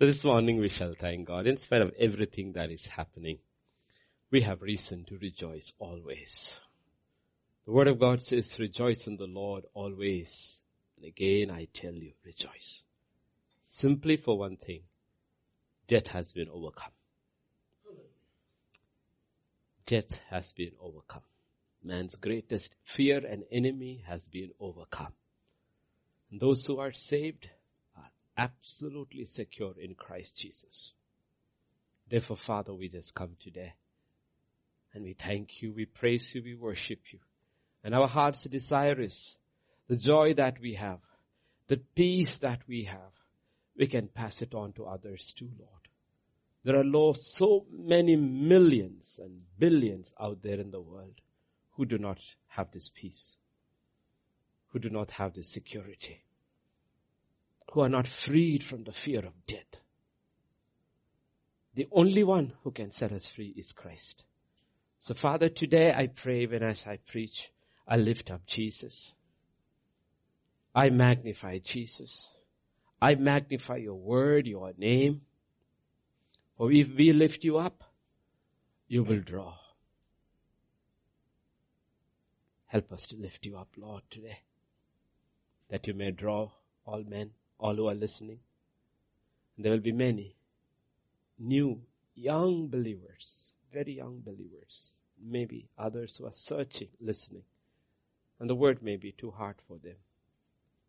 So this morning we shall thank God in spite of everything that is happening. We have reason to rejoice always. The word of God says rejoice in the Lord always. And again I tell you rejoice. Simply for one thing, death has been overcome. Death has been overcome. Man's greatest fear and enemy has been overcome. And those who are saved absolutely secure in Christ Jesus. Therefore, Father, we just come today and we thank you, we praise you, we worship you. And our heart's desire is the joy that we have, the peace that we have, we can pass it on to others too, Lord. There are Lord, so many millions and billions out there in the world who do not have this peace, who do not have this security who are not freed from the fear of death. The only one who can set us free is Christ. So Father, today I pray when as I preach, I lift up Jesus. I magnify Jesus. I magnify your word, your name. For if we lift you up, you will draw. Help us to lift you up, Lord, today, that you may draw all men all who are listening. There will be many new, young believers, very young believers, maybe others who are searching, listening. And the word may be too hard for them,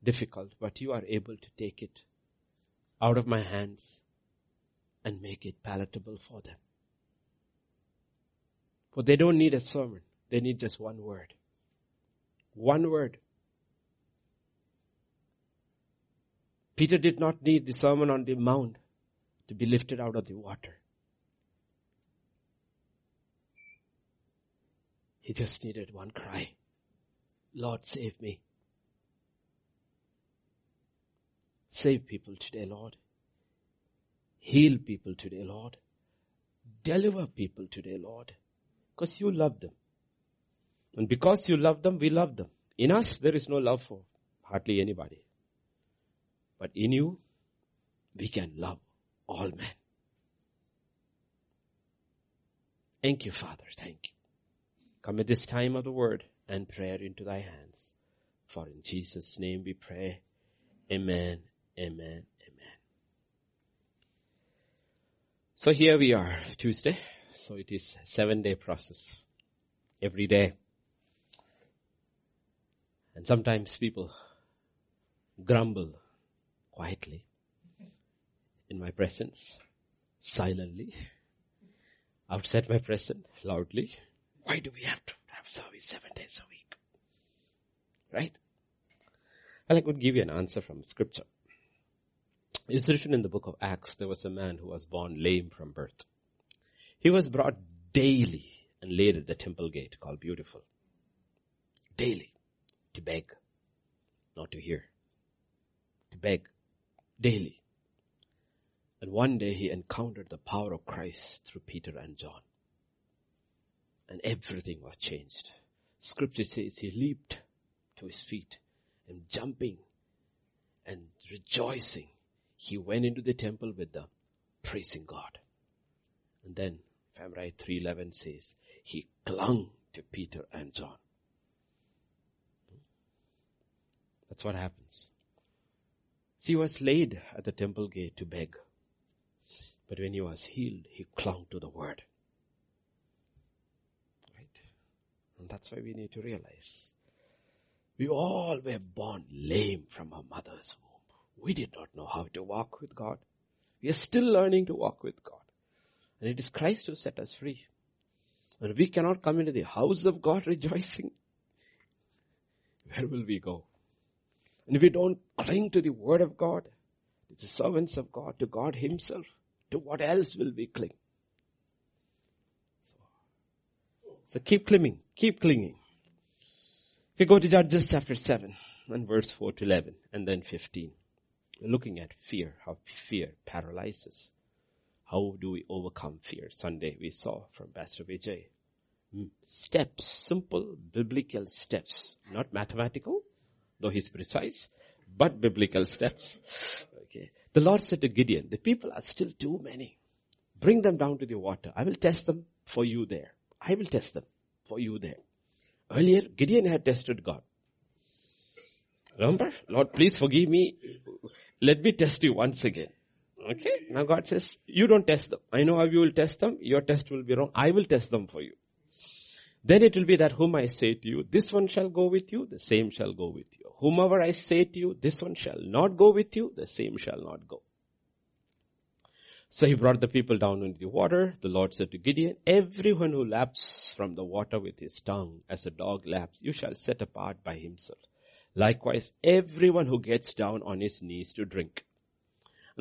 difficult, but you are able to take it out of my hands and make it palatable for them. For they don't need a sermon. They need just one word. One word Peter did not need the Sermon on the Mount to be lifted out of the water. He just needed one cry. Lord, save me. Save people today, Lord. Heal people today, Lord. Deliver people today, Lord. Because you love them. And because you love them, we love them. In us, there is no love for hardly anybody. But in you, we can love all men. Thank you, Father. Thank you. Come at this time of the word and prayer into thy hands. For in Jesus' name we pray. Amen, amen, amen. So here we are, Tuesday. So it is seven day process. Every day. And sometimes people grumble quietly in my presence, silently, outside my presence, loudly. Why do we have to have service seven days a week? Right? Well, I could give you an answer from scripture. It's written in the book of Acts, there was a man who was born lame from birth. He was brought daily and laid at the temple gate called Beautiful. Daily. To beg. Not to hear. To beg daily. And one day he encountered the power of Christ through Peter and John. And everything was changed. Scripture says he leaped to his feet and jumping and rejoicing. He went into the temple with them, praising God. And then, I'm 311 says, he clung to Peter and John. Hmm? That's what happens. He was laid at the temple gate to beg. But when he was healed, he clung to the word. Right? And that's why we need to realize. We all were born lame from our mother's womb. We did not know how to walk with God. We are still learning to walk with God. And it is Christ who set us free. And we cannot come into the house of God rejoicing. Where will we go? And if we don't cling to the word of God, to the servants of God, to God himself, to what else will we cling? So keep clinging, keep clinging. We go to Judges chapter 7 and verse 4 to 11 and then 15. We're looking at fear, how fear paralyzes. How do we overcome fear? Sunday we saw from Pastor Vijay. Hmm. Steps, simple biblical steps, not mathematical, though he's precise, but biblical steps. Okay. The Lord said to Gideon, the people are still too many. Bring them down to the water. I will test them for you there. I will test them for you there. Earlier, Gideon had tested God. Remember? Lord, please forgive me. Let me test you once again. Okay? Now God says, you don't test them. I know how you will test them. Your test will be wrong. I will test them for you. Then it will be that whom I say to you, this one shall go with you, the same shall go with you. Whomever I say to you, this one shall not go with you, the same shall not go. So he brought the people down into the water. The Lord said to Gideon, everyone who laps from the water with his tongue as a dog laps, you shall set apart by himself. Likewise, everyone who gets down on his knees to drink.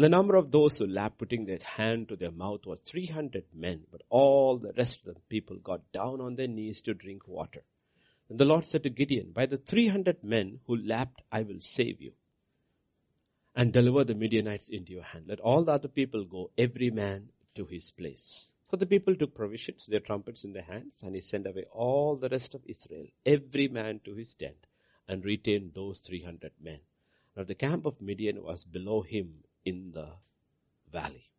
The number of those who lapped putting their hand to their mouth was 300 men, but all the rest of the people got down on their knees to drink water. And the Lord said to Gideon, by the 300 men who lapped, I will save you and deliver the Midianites into your hand. Let all the other people go, every man to his place. So the people took provisions, their trumpets in their hands, and he sent away all the rest of Israel, every man to his tent, and retained those 300 men. Now the camp of Midian was below him in the valley.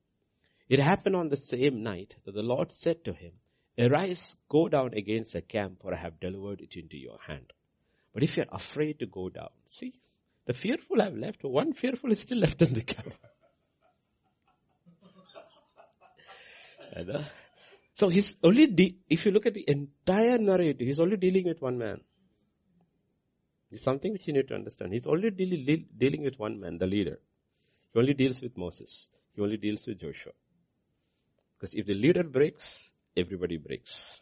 It happened on the same night that the Lord said to him, Arise, go down against the camp, for I have delivered it into your hand. But if you're afraid to go down, see, the fearful have left, one fearful is still left in the camp. and, uh, so he's only, de- if you look at the entire narrative, he's only dealing with one man. It's something which you need to understand. He's only dealing, dealing with one man, the leader. He only deals with Moses. He only deals with Joshua. Because if the leader breaks, everybody breaks.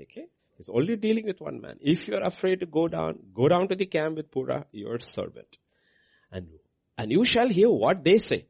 Okay? He's only dealing with one man. If you are afraid to go down, go down to the camp with Purah, your servant. And, and you shall hear what they say.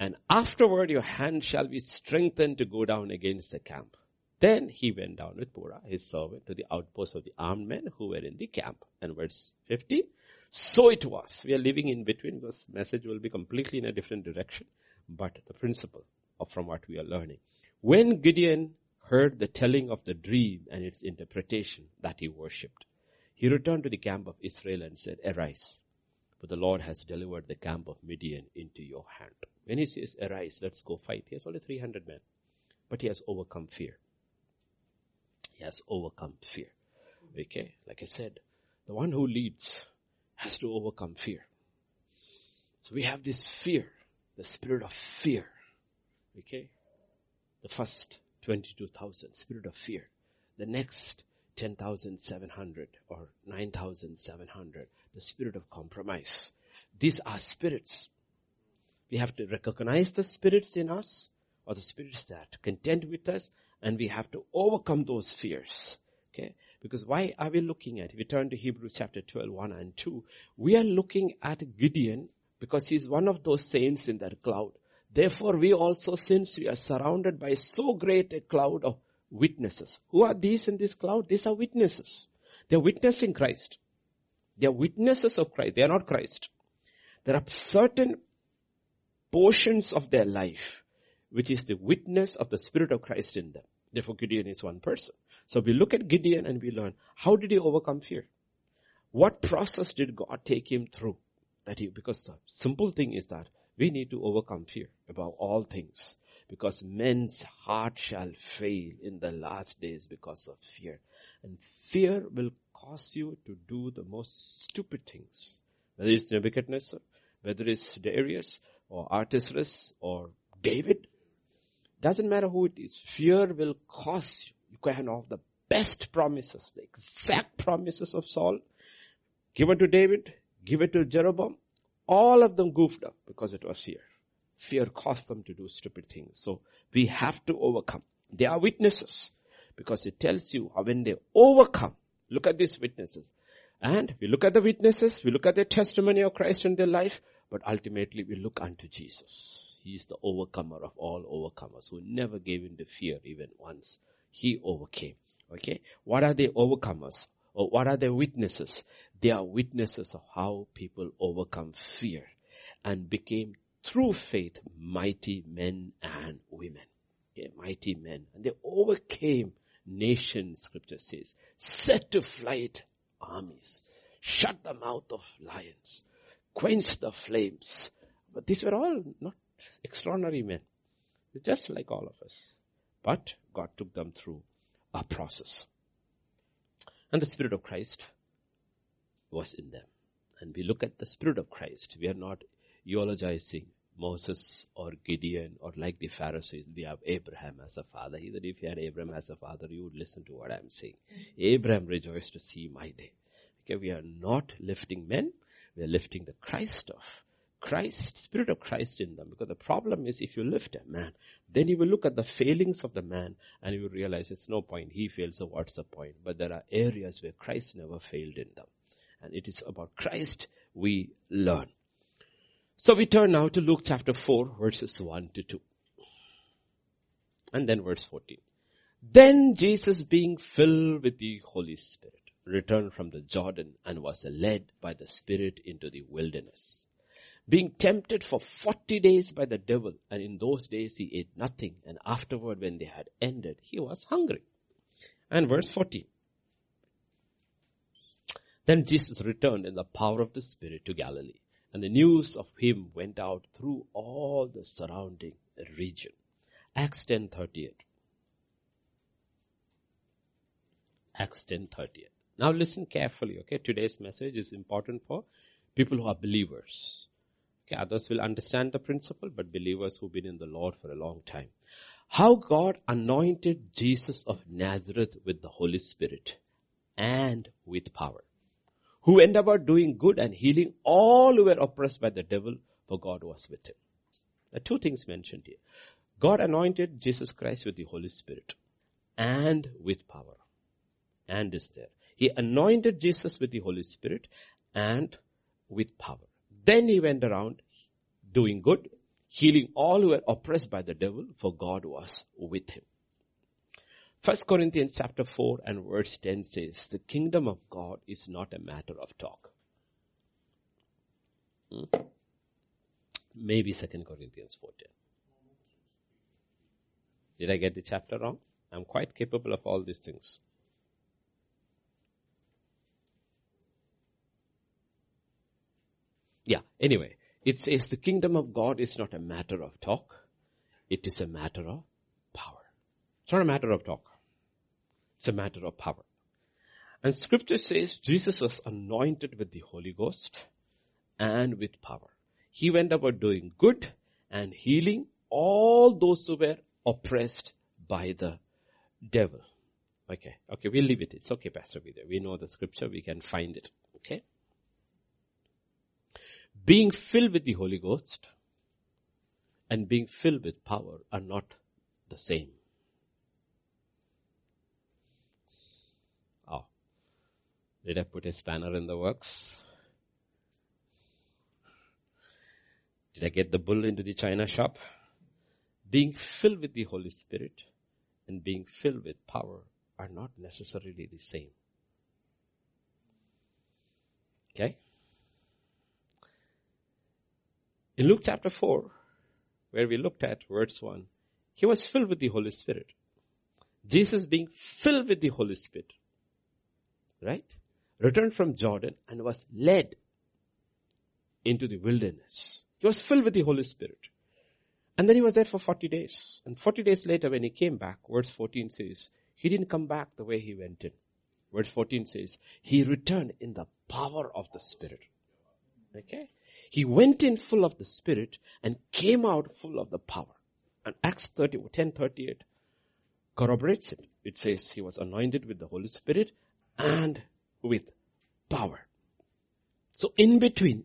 And afterward your hand shall be strengthened to go down against the camp. Then he went down with Purah, his servant, to the outpost of the armed men who were in the camp. And verse 50, so it was. We are living in between because message will be completely in a different direction. But the principle of from what we are learning. When Gideon heard the telling of the dream and its interpretation that he worshipped, he returned to the camp of Israel and said, arise, for the Lord has delivered the camp of Midian into your hand. When he says, arise, let's go fight, he has only 300 men, but he has overcome fear. He has overcome fear. Okay, like I said, the one who leads has to overcome fear. So we have this fear, the spirit of fear. Okay? The first 22,000, spirit of fear. The next 10,700 or 9,700, the spirit of compromise. These are spirits. We have to recognize the spirits in us or the spirits that contend with us and we have to overcome those fears. Okay. Because why are we looking at, if we turn to Hebrews chapter 12, 1 and 2, we are looking at Gideon because he's one of those saints in that cloud. Therefore we also, since we are surrounded by so great a cloud of witnesses. Who are these in this cloud? These are witnesses. They're witnessing Christ. They're witnesses of Christ. They are not Christ. There are certain portions of their life which is the witness of the Spirit of Christ in them. Therefore Gideon is one person. So we look at Gideon and we learn, how did he overcome fear? What process did God take him through? That he, because the simple thing is that we need to overcome fear above all things. Because men's heart shall fail in the last days because of fear. And fear will cause you to do the most stupid things. Whether it's Nebuchadnezzar, whether it's Darius, or Artaxerxes, or David, doesn't matter who it is. Fear will cause you. You can have the best promises, the exact promises of Saul, given to David, given to Jeroboam. All of them goofed up because it was fear. Fear caused them to do stupid things. So we have to overcome. They are witnesses because it tells you how when they overcome. Look at these witnesses. And we look at the witnesses, we look at the testimony of Christ in their life, but ultimately we look unto Jesus. He is the overcomer of all overcomers who never gave in to fear even once. He overcame. Okay. What are the overcomers? Or what are the witnesses? They are witnesses of how people overcome fear and became through faith mighty men and women. Okay, mighty men. And they overcame nations, scripture says, set to flight armies, shut the mouth of lions, quench the flames, But these were all not extraordinary men. Just like all of us. But God took them through a process. And the Spirit of Christ was in them. And we look at the Spirit of Christ. We are not eulogizing Moses or Gideon or like the Pharisees. We have Abraham as a father. He said, if you had Abraham as a father, you would listen to what I'm saying. Abraham rejoiced to see my day. Okay, we are not lifting men. We are lifting the Christ of Christ, Spirit of Christ in them. Because the problem is if you lift a man, then you will look at the failings of the man and you will realize it's no point. He fails, so what's the point? But there are areas where Christ never failed in them. And it is about Christ we learn. So we turn now to Luke chapter 4 verses 1 to 2. And then verse 14. Then Jesus being filled with the Holy Spirit returned from the Jordan and was led by the Spirit into the wilderness. Being tempted for 40 days by the devil and in those days he ate nothing and afterward when they had ended he was hungry. And verse 14. Then Jesus returned in the power of the Spirit to Galilee and the news of him went out through all the surrounding region. Acts 10:38. Acts 10:38. Now listen carefully, okay? Today's message is important for people who are believers. Okay, others will understand the principle, but believers who've been in the Lord for a long time. How God anointed Jesus of Nazareth with the Holy Spirit and with power who went about doing good and healing all who were oppressed by the devil, for God was with him. There are two things mentioned here. God anointed Jesus Christ with the Holy Spirit and with power. And is there. He anointed Jesus with the Holy Spirit and with power. Then he went around doing good, healing all who were oppressed by the devil, for God was with him. First Corinthians chapter 4 and verse 10 says, the kingdom of God is not a matter of talk. Hmm? Maybe Second Corinthians 4.10. Did I get the chapter wrong? I'm quite capable of all these things. Yeah, anyway, it says the kingdom of God is not a matter of talk. It is a matter of power. It's not a matter of talk. It's a matter of power. And scripture says Jesus was anointed with the Holy Ghost and with power. He went about doing good and healing all those who were oppressed by the devil. Okay, okay, we'll leave it. It's okay, Pastor Peter. We know the scripture, we can find it. Okay? Being filled with the Holy Ghost and being filled with power are not the same. Oh, did I put a spanner in the works? Did I get the bull into the china shop? Being filled with the Holy Spirit and being filled with power are not necessarily the same. Okay? In Luke chapter 4, where we looked at verse 1, he was filled with the Holy Spirit. Jesus being filled with the Holy Spirit. Right? returned from Jordan and was led into the wilderness. He was filled with the Holy Spirit. And then he was there for 40 days. And 40 days later when he came back, verse 14 says, he didn't come back the way he went in. Verse 14 says, he returned in the power of the Spirit. Okay? He went in full of the Spirit and came out full of the power. And Acts 30, 10, 38 corroborates it. It says he was anointed with the Holy Spirit and with power. So in between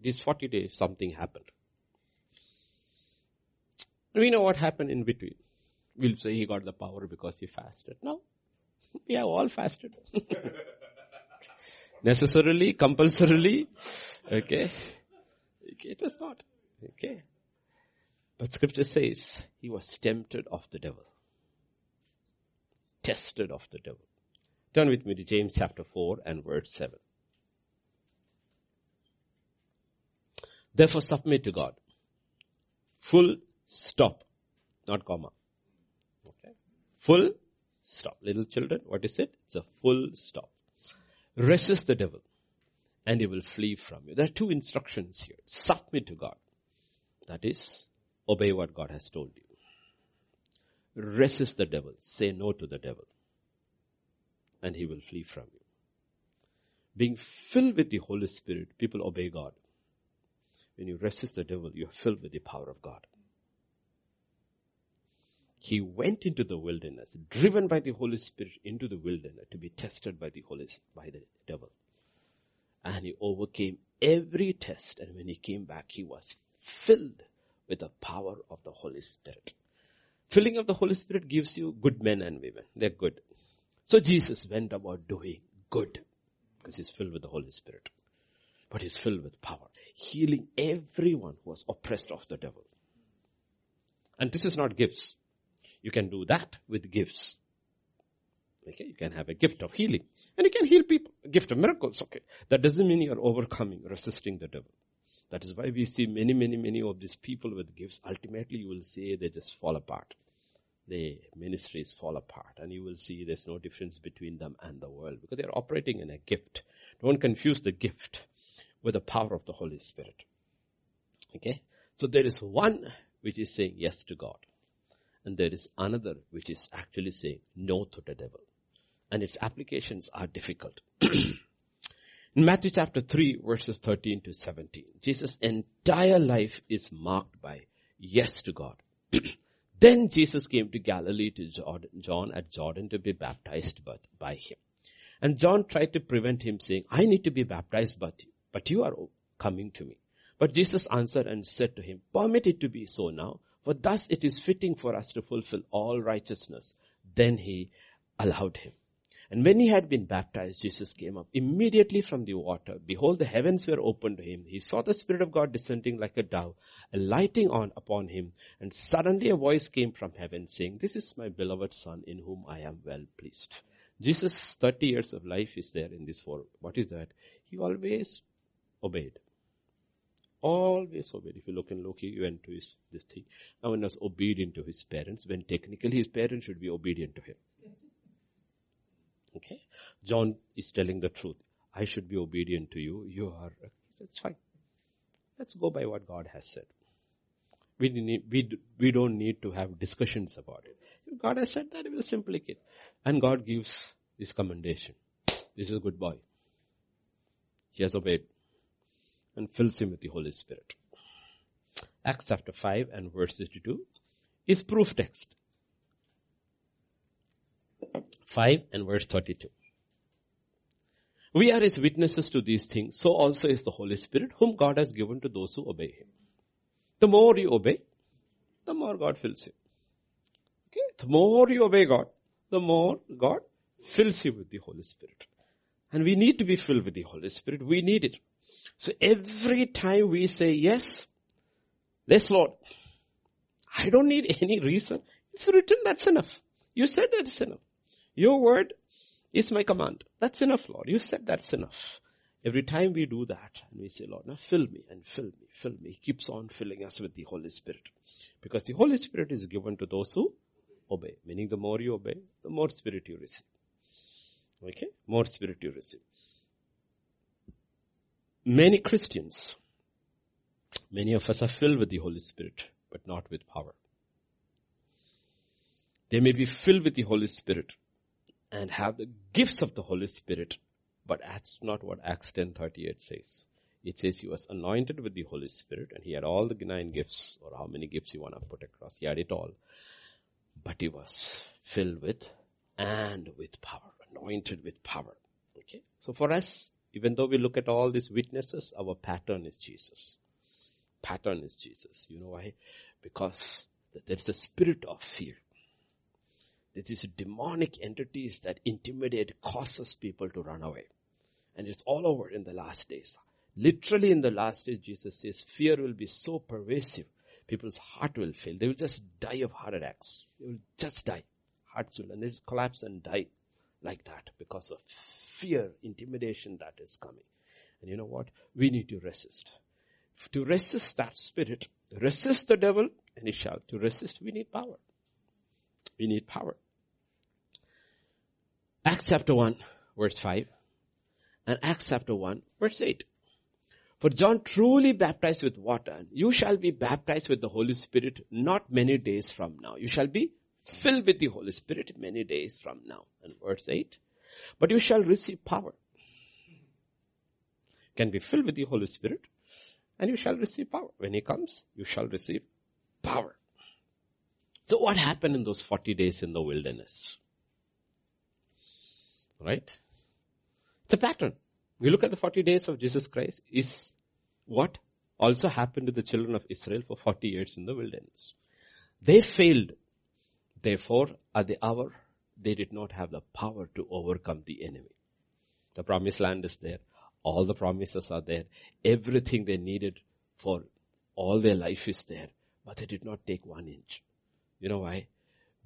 these 40 days, something happened. We know what happened in between. We'll say he got the power because he fasted. No. We have all fasted. Necessarily, compulsorily. Okay. It was not. Okay. But scripture says he was tempted of the devil. Tested of the devil. Turn with me to James chapter 4 and verse 7. Therefore submit to God. Full stop. Not comma. Okay. Full stop. Little children, what is it? It's a full stop. Resist the devil and he will flee from you. There are two instructions here. Submit to God. That is, obey what God has told you. Resist the devil. Say no to the devil. And he will flee from you. Being filled with the Holy Spirit, people obey God. When you resist the devil, you are filled with the power of God. He went into the wilderness, driven by the Holy Spirit into the wilderness to be tested by the Holy, by the devil. And he overcame every test. And when he came back, he was filled with the power of the Holy Spirit. Filling of the Holy Spirit gives you good men and women. They're good. So Jesus went about doing good because he's filled with the Holy Spirit. But he's filled with power, healing everyone who was oppressed of the devil. And this is not gifts. You can do that with gifts. Okay, you can have a gift of healing. And you can heal people. Gift of miracles, okay. That doesn't mean you're overcoming, resisting the devil. That is why we see many, many, many of these people with gifts. Ultimately, you will see they just fall apart. The ministries fall apart and you will see there's no difference between them and the world because they're operating in a gift. Don't confuse the gift with the power of the Holy Spirit. Okay? So there is one which is saying yes to God. And there is another which is actually saying no to the devil. And its applications are difficult. In Matthew chapter 3 verses 13 to 17, Jesus' entire life is marked by yes to God. then Jesus came to Galilee to Jordan, John at Jordan to be baptized by him. And John tried to prevent him saying, I need to be baptized but, but you are coming to me. But Jesus answered and said to him, permit it to be so now, for thus it is fitting for us to fulfill all righteousness. Then he allowed him. And when he had been baptized, Jesus came up immediately from the water. Behold, the heavens were opened to him. He saw the Spirit of God descending like a dove, alighting on upon him. And suddenly a voice came from heaven saying, This is my beloved Son in whom I am well pleased. Jesus' 30 years of life is there in this four. What is that? He always obeyed. Always obeyed. If you look in Luke, he went to his, this thing. Now he was obedient to his parents, when technically his parents should be obedient to him. Okay? John is telling the truth. I should be obedient to you. You are, it's fine. Let's go by what God has said. We, need, we, we don't need to have discussions about it. If God has said that, we will simply keep. And God gives this commendation. This is a good boy. He has obeyed and fills him with the Holy Spirit. Acts chapter 5 and verse 32 is proof text. 5 and verse 32. We are his witnesses to these things, so also is the Holy Spirit, whom God has given to those who obey him. The more you obey, the more God fills you. Okay? The more you obey God, the more God fills you with the Holy Spirit. And we need to be filled with the Holy Spirit. We need it. So every time we say yes, yes Lord, I don't need any reason. It's written, that's enough. You said that's enough. Your word is my command. That's enough, Lord. You said that's enough. Every time we do that and we say, Lord, now fill me and fill me, fill me. He keeps on filling us with the Holy Spirit. Because the Holy Spirit is given to those who obey. Meaning the more you obey, the more spirit you receive. Okay? More spirit you receive. Many Christians, many of us are filled with the Holy Spirit, but not with power. They may be filled with the Holy Spirit, and have the gifts of the Holy Spirit. But that's not what Acts 10:38 says. It says he was anointed with the Holy Spirit and he had all the nine gifts or how many gifts you want to put across. He had it all. But he was filled with and with power, anointed with power. Okay. So for us, even though we look at all these witnesses, our pattern is Jesus. Pattern is Jesus. You know why? Because there's a spirit of fear. This is demonic entities that intimidate, causes people to run away. And it's all over in the last days. Literally in the last days, Jesus says, fear will be so pervasive, people's heart will fail. They will just die of heart attacks. They will just die. Hearts will, and collapse and die like that because of fear, intimidation that is coming. And you know what? We need to resist. To resist that spirit, resist the devil, and he shall. To resist, we need power. We need power. Acts chapter 1 verse 5 and Acts chapter 1 verse 8. For John truly baptized with water. You shall be baptized with the Holy Spirit not many days from now. You shall be filled with the Holy Spirit many days from now. And verse 8. But you shall receive power. Can be filled with the Holy Spirit and you shall receive power. When he comes, you shall receive power. So what happened in those 40 days in the wilderness? Right? It's a pattern. We look at the 40 days of Jesus Christ is what also happened to the children of Israel for 40 years in the wilderness. They failed. Therefore, at the hour, they did not have the power to overcome the enemy. The promised land is there. All the promises are there. Everything they needed for all their life is there. But they did not take one inch. You know why?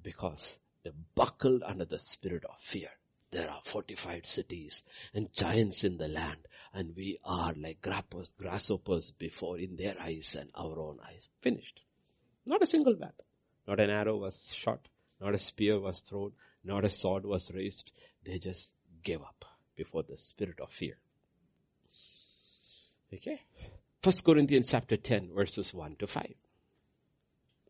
Because they buckled under the spirit of fear. There are fortified cities and giants in the land and we are like grasshoppers before in their eyes and our own eyes. Finished. Not a single battle. Not an arrow was shot. Not a spear was thrown. Not a sword was raised. They just gave up before the spirit of fear. Okay. First Corinthians chapter 10 verses 1 to 5.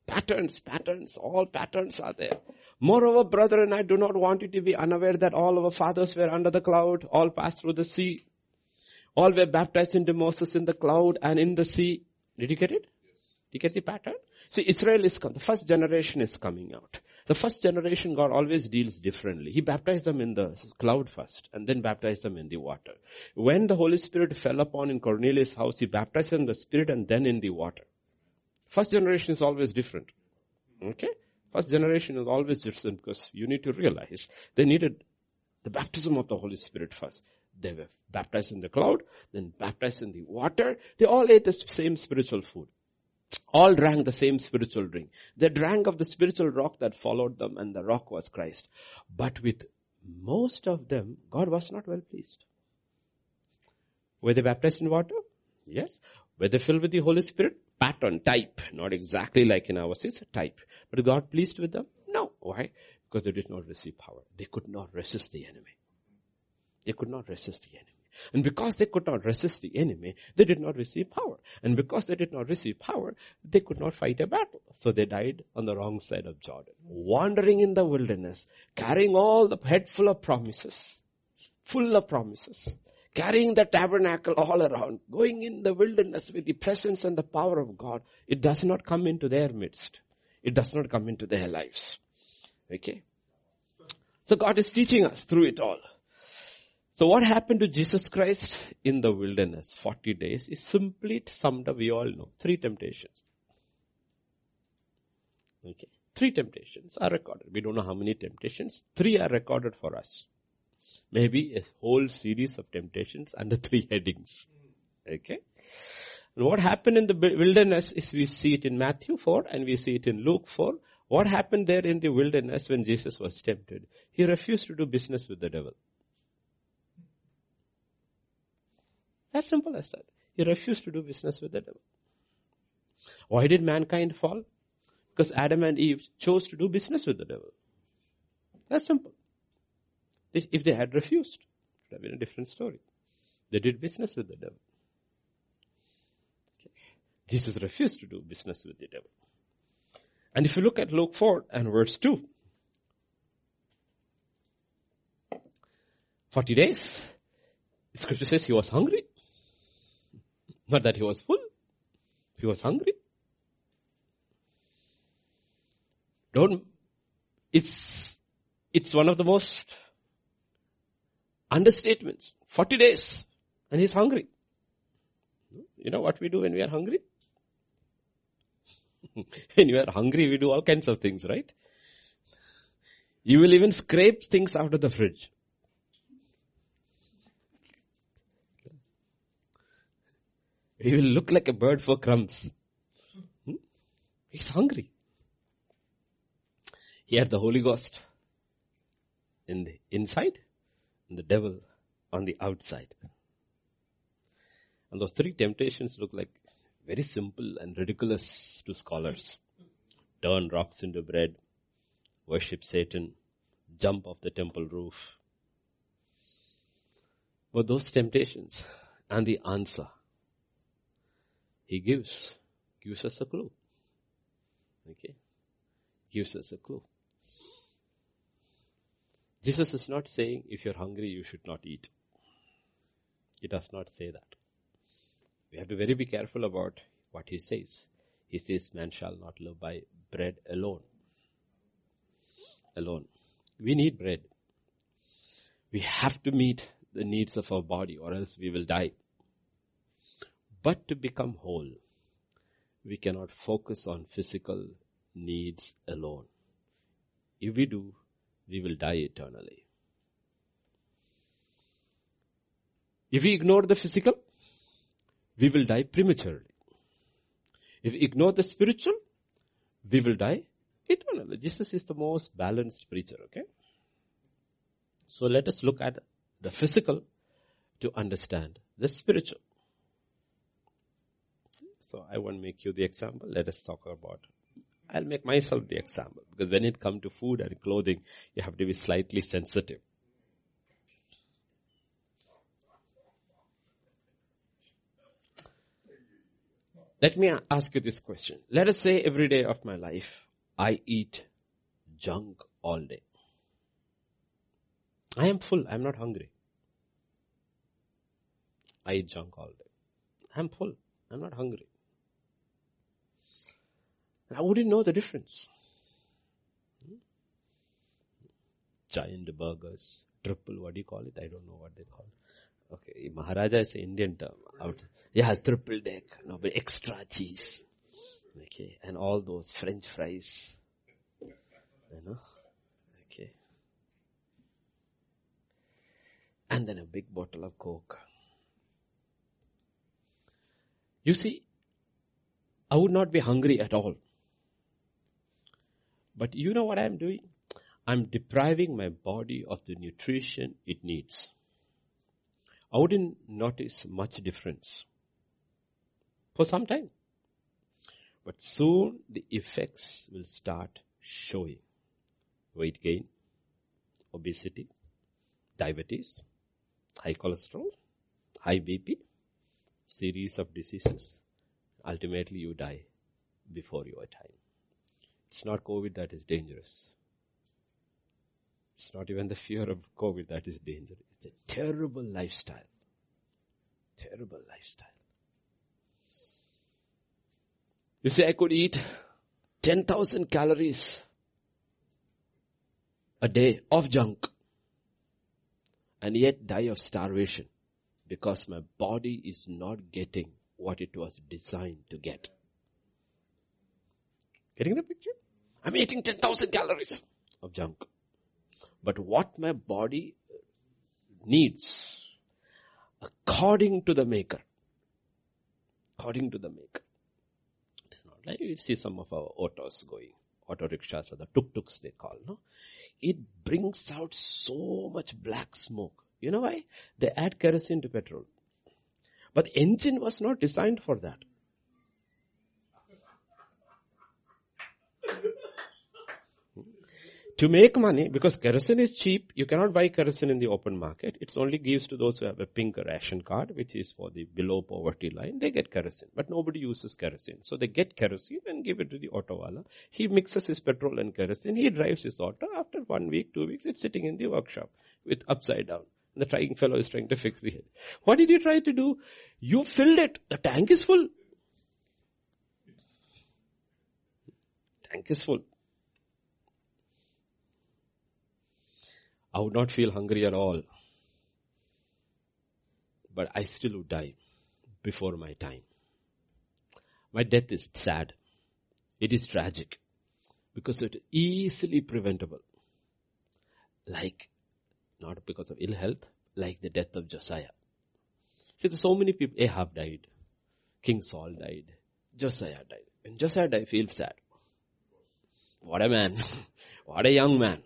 Patterns, patterns, all patterns are there. Moreover, brethren, I do not want you to be unaware that all our fathers were under the cloud, all passed through the sea. All were baptized into Moses in the cloud and in the sea. Did you get it? Did you get the pattern? See, Israel is, coming. the first generation is coming out. The first generation God always deals differently. He baptized them in the cloud first and then baptized them in the water. When the Holy Spirit fell upon in Cornelius' house, he baptized them in the Spirit and then in the water. First generation is always different. Okay? First generation is always different because you need to realize they needed the baptism of the Holy Spirit first. They were baptized in the cloud, then baptized in the water. They all ate the same spiritual food all drank the same spiritual drink. They drank of the spiritual rock that followed them and the rock was Christ. But with most of them, God was not well pleased. Were they baptized in water? Yes. Were they filled with the Holy Spirit? Pattern, type. Not exactly like in our case, type. But God pleased with them? No. Why? Because they did not receive power. They could not resist the enemy. They could not resist the enemy. And because they could not resist the enemy, they did not receive power. And because they did not receive power, they could not fight a battle. So they died on the wrong side of Jordan, wandering in the wilderness, carrying all the head full of promises, full of promises, carrying the tabernacle all around, going in the wilderness with the presence and the power of God. It does not come into their midst. It does not come into their lives. Okay? So God is teaching us through it all. So what happened to Jesus Christ in the wilderness? 40 days is simply summed up, we all know. Three temptations. Okay. Three temptations are recorded. We don't know how many temptations. Three are recorded for us. Maybe a whole series of temptations under three headings. Okay. And what happened in the wilderness is we see it in Matthew 4 and we see it in Luke 4. What happened there in the wilderness when Jesus was tempted? He refused to do business with the devil. As simple as that. He refused to do business with the devil. Why did mankind fall? Because Adam and Eve chose to do business with the devil. That's simple. If they had refused, it would have been a different story. They did business with the devil. Okay. Jesus refused to do business with the devil. And if you look at Luke 4 and verse 2, 40 days, scripture says he was hungry. Not that he was full. He was hungry. Don't, it's, it's one of the most understatements. 40 days and he's hungry. You know what we do when we are hungry? when you are hungry, we do all kinds of things, right? You will even scrape things out of the fridge. He will look like a bird for crumbs. Hmm? He's hungry. He had the Holy Ghost in the inside and the devil on the outside. And those three temptations look like very simple and ridiculous to scholars. Turn rocks into bread, worship Satan, jump off the temple roof. But those temptations and the answer, He gives, gives us a clue. Okay. Gives us a clue. Jesus is not saying if you're hungry you should not eat. He does not say that. We have to very be careful about what he says. He says man shall not live by bread alone. Alone. We need bread. We have to meet the needs of our body or else we will die. But to become whole, we cannot focus on physical needs alone. If we do, we will die eternally. If we ignore the physical, we will die prematurely. If we ignore the spiritual, we will die eternally. Jesus is the most balanced preacher, okay? So let us look at the physical to understand the spiritual. So I won't make you the example. Let us talk about I'll make myself the example because when it comes to food and clothing, you have to be slightly sensitive. Let me ask you this question. Let us say every day of my life, I eat junk all day. I am full. I'm not hungry. I eat junk all day. I'm full. I'm not hungry. I wouldn't know the difference. Giant burgers, triple, what do you call it? I don't know what they call it. Okay, Maharaja is an Indian term. Out. Yeah, triple deck, no, but extra cheese. Okay, and all those French fries. You know? Okay. And then a big bottle of Coke. You see, I would not be hungry at all. But you know what I'm doing? I'm depriving my body of the nutrition it needs. I wouldn't notice much difference for some time. But soon the effects will start showing. Weight gain, obesity, diabetes, high cholesterol, high BP, series of diseases. Ultimately you die before your time. It's not COVID that is dangerous. It's not even the fear of COVID that is dangerous. It's a terrible lifestyle. Terrible lifestyle. You say I could eat 10,000 calories a day of junk and yet die of starvation because my body is not getting what it was designed to get. Getting the picture? I'm eating 10,000 calories of junk. But what my body needs, according to the maker, according to the maker. It's not like you see some of our autos going, auto rickshaws or the tuk-tuks they call, no? It brings out so much black smoke. You know why? They add kerosene to petrol. But the engine was not designed for that. To make money, because kerosene is cheap, you cannot buy kerosene in the open market. It only gives to those who have a pink ration card, which is for the below poverty line. They get kerosene, but nobody uses kerosene. So they get kerosene and give it to the auto. He mixes his petrol and kerosene. He drives his auto. After one week, two weeks, it's sitting in the workshop with upside down. The trying fellow is trying to fix the head. What did you try to do? You filled it. The tank is full. Tank is full. I would not feel hungry at all. But I still would die before my time. My death is sad. It is tragic because it is easily preventable. Like, not because of ill health, like the death of Josiah. See, there's so many people, Ahab died, King Saul died, Josiah died. When Josiah died, I feel sad. What a man. what a young man.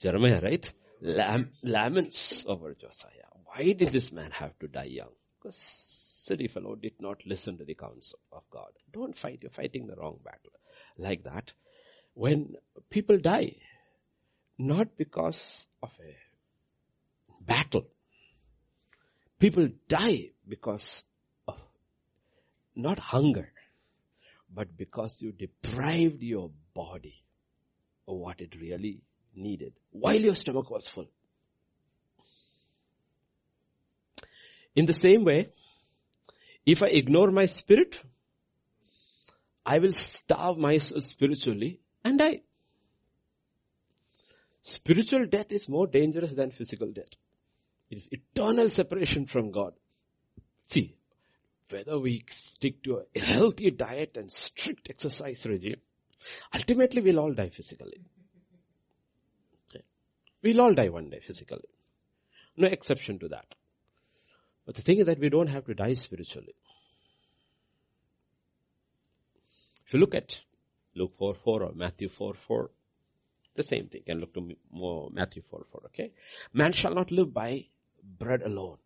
Jeremiah, right? Lam- laments over Josiah. Why did this man have to die young? Because silly fellow did not listen to the counsel of God. Don't fight, you're fighting the wrong battle. Like that, when people die, not because of a battle, people die because of not hunger, but because you deprived your body of what it really needed while your stomach was full. In the same way, if I ignore my spirit, I will starve myself spiritually and die. Spiritual death is more dangerous than physical death. It is eternal separation from God. See, whether we stick to a healthy diet and strict exercise regime, ultimately we'll all die physically. We'll all die one day physically. No exception to that. But the thing is that we don't have to die spiritually. If you look at Luke 4 4 or Matthew 4 4, the same thing. And look to more Matthew 4 4, okay? Man shall not live by bread alone.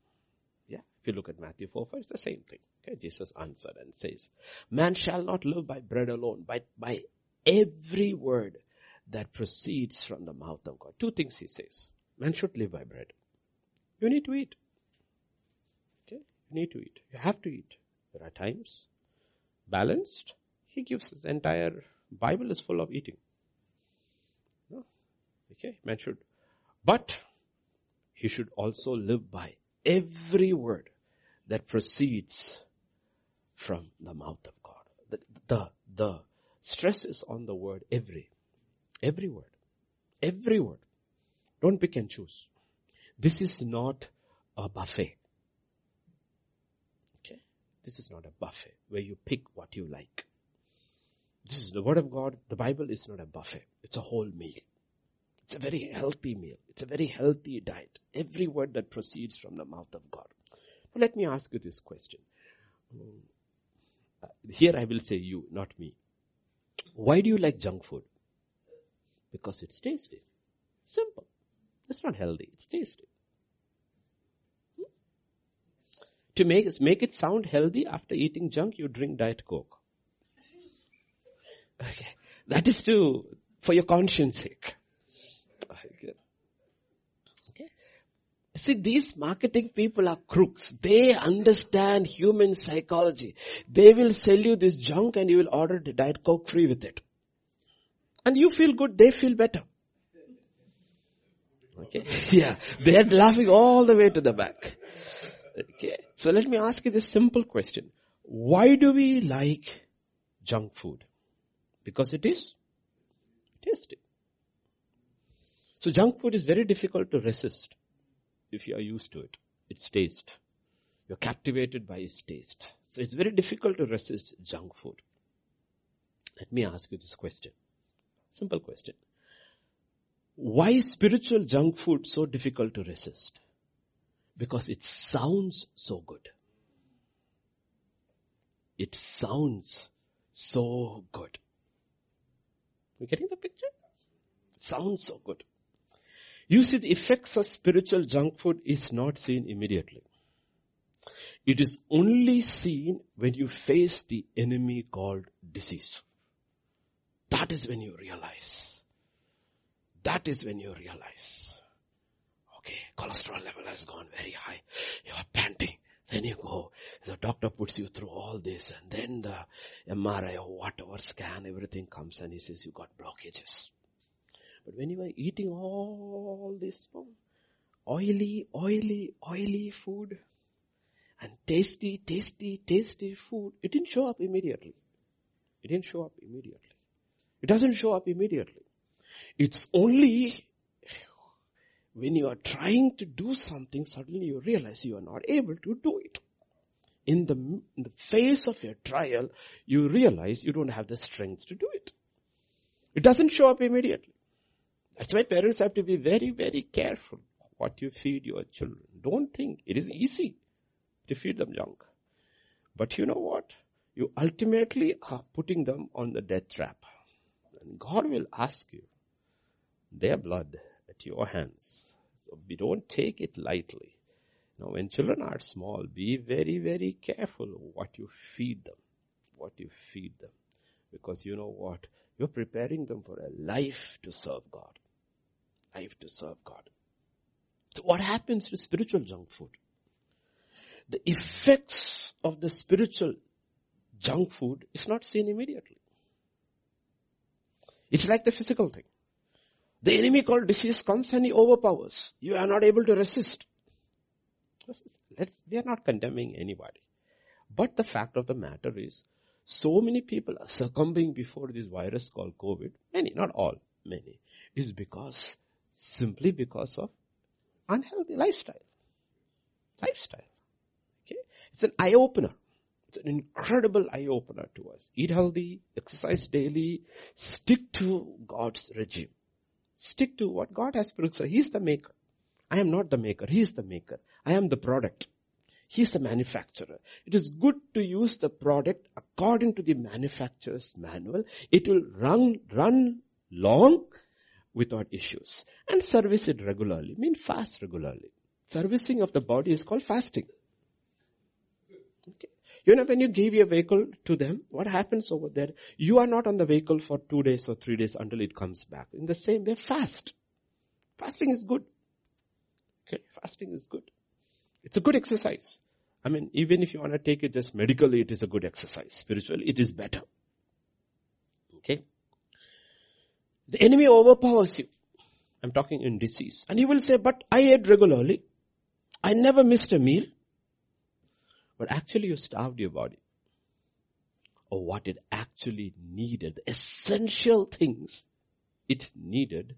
Yeah, if you look at Matthew 4 4, it's the same thing. Okay, Jesus answered and says, Man shall not live by bread alone, but by every word that proceeds from the mouth of God. Two things he says. Man should live by bread. You need to eat. Okay? You need to eat. You have to eat. There are times. Balanced. He gives his entire Bible is full of eating. No? Okay? Man should. But he should also live by every word that proceeds from the mouth of God. The, the, the stress is on the word every. Every word. Every word. Don't pick and choose. This is not a buffet. Okay? This is not a buffet where you pick what you like. This is the word of God. The Bible is not a buffet. It's a whole meal. It's a very healthy meal. It's a very healthy diet. Every word that proceeds from the mouth of God. But let me ask you this question. Uh, here I will say you, not me. Why do you like junk food? Because it's tasty. Simple. It's not healthy. It's tasty. Hmm? To make, make it sound healthy after eating junk, you drink Diet Coke. Okay. That is to, for your conscience sake. Okay. okay. See, these marketing people are crooks. They understand human psychology. They will sell you this junk and you will order the Diet Coke free with it. And you feel good, they feel better. Okay. Yeah. They are laughing all the way to the back. Okay. So let me ask you this simple question. Why do we like junk food? Because it is tasty. So junk food is very difficult to resist if you are used to it. Its taste. You're captivated by its taste. So it's very difficult to resist junk food. Let me ask you this question. Simple question. Why is spiritual junk food so difficult to resist? Because it sounds so good. It sounds so good. You getting the picture? It sounds so good. You see, the effects of spiritual junk food is not seen immediately. It is only seen when you face the enemy called disease. That is when you realize. That is when you realize. Okay, cholesterol level has gone very high. You are panting. Then you go, the doctor puts you through all this and then the MRI or whatever scan, everything comes and he says you got blockages. But when you were eating all this oily, oily, oily food and tasty, tasty, tasty food, it didn't show up immediately. It didn't show up immediately. It doesn't show up immediately. It's only when you are trying to do something, suddenly you realize you are not able to do it. In the, in the face of your trial, you realize you don't have the strength to do it. It doesn't show up immediately. That's why parents have to be very, very careful what you feed your children. Don't think it is easy to feed them junk. But you know what? You ultimately are putting them on the death trap. And God will ask you their blood at your hands. So we don't take it lightly. Now when children are small, be very, very careful what you feed them. What you feed them. Because you know what? You're preparing them for a life to serve God life to serve God. So what happens to spiritual junk food? The effects of the spiritual junk food is not seen immediately. It's like the physical thing. The enemy called disease comes and he overpowers. You are not able to resist. Let's, we are not condemning anybody. But the fact of the matter is, so many people are succumbing before this virus called COVID. Many, not all, many. Is because, simply because of unhealthy lifestyle. Lifestyle. Okay? It's an eye opener. It's an incredible eye opener to us. Eat healthy, exercise daily, stick to God's regime. Stick to what God has prescribed. He's the maker. I am not the maker. He is the maker. I am the product. He's the manufacturer. It is good to use the product according to the manufacturer's manual. It will run, run long without issues. And service it regularly. I mean fast regularly. Servicing of the body is called fasting. You know, when you give your vehicle to them, what happens over there? You are not on the vehicle for two days or three days until it comes back. In the same way, fast. Fasting is good. Okay, fasting is good. It's a good exercise. I mean, even if you want to take it just medically, it is a good exercise. Spiritually, it is better. Okay. The enemy overpowers you. I'm talking in disease. And he will say, but I ate regularly. I never missed a meal. But actually you starved your body. Or what it actually needed, the essential things it needed.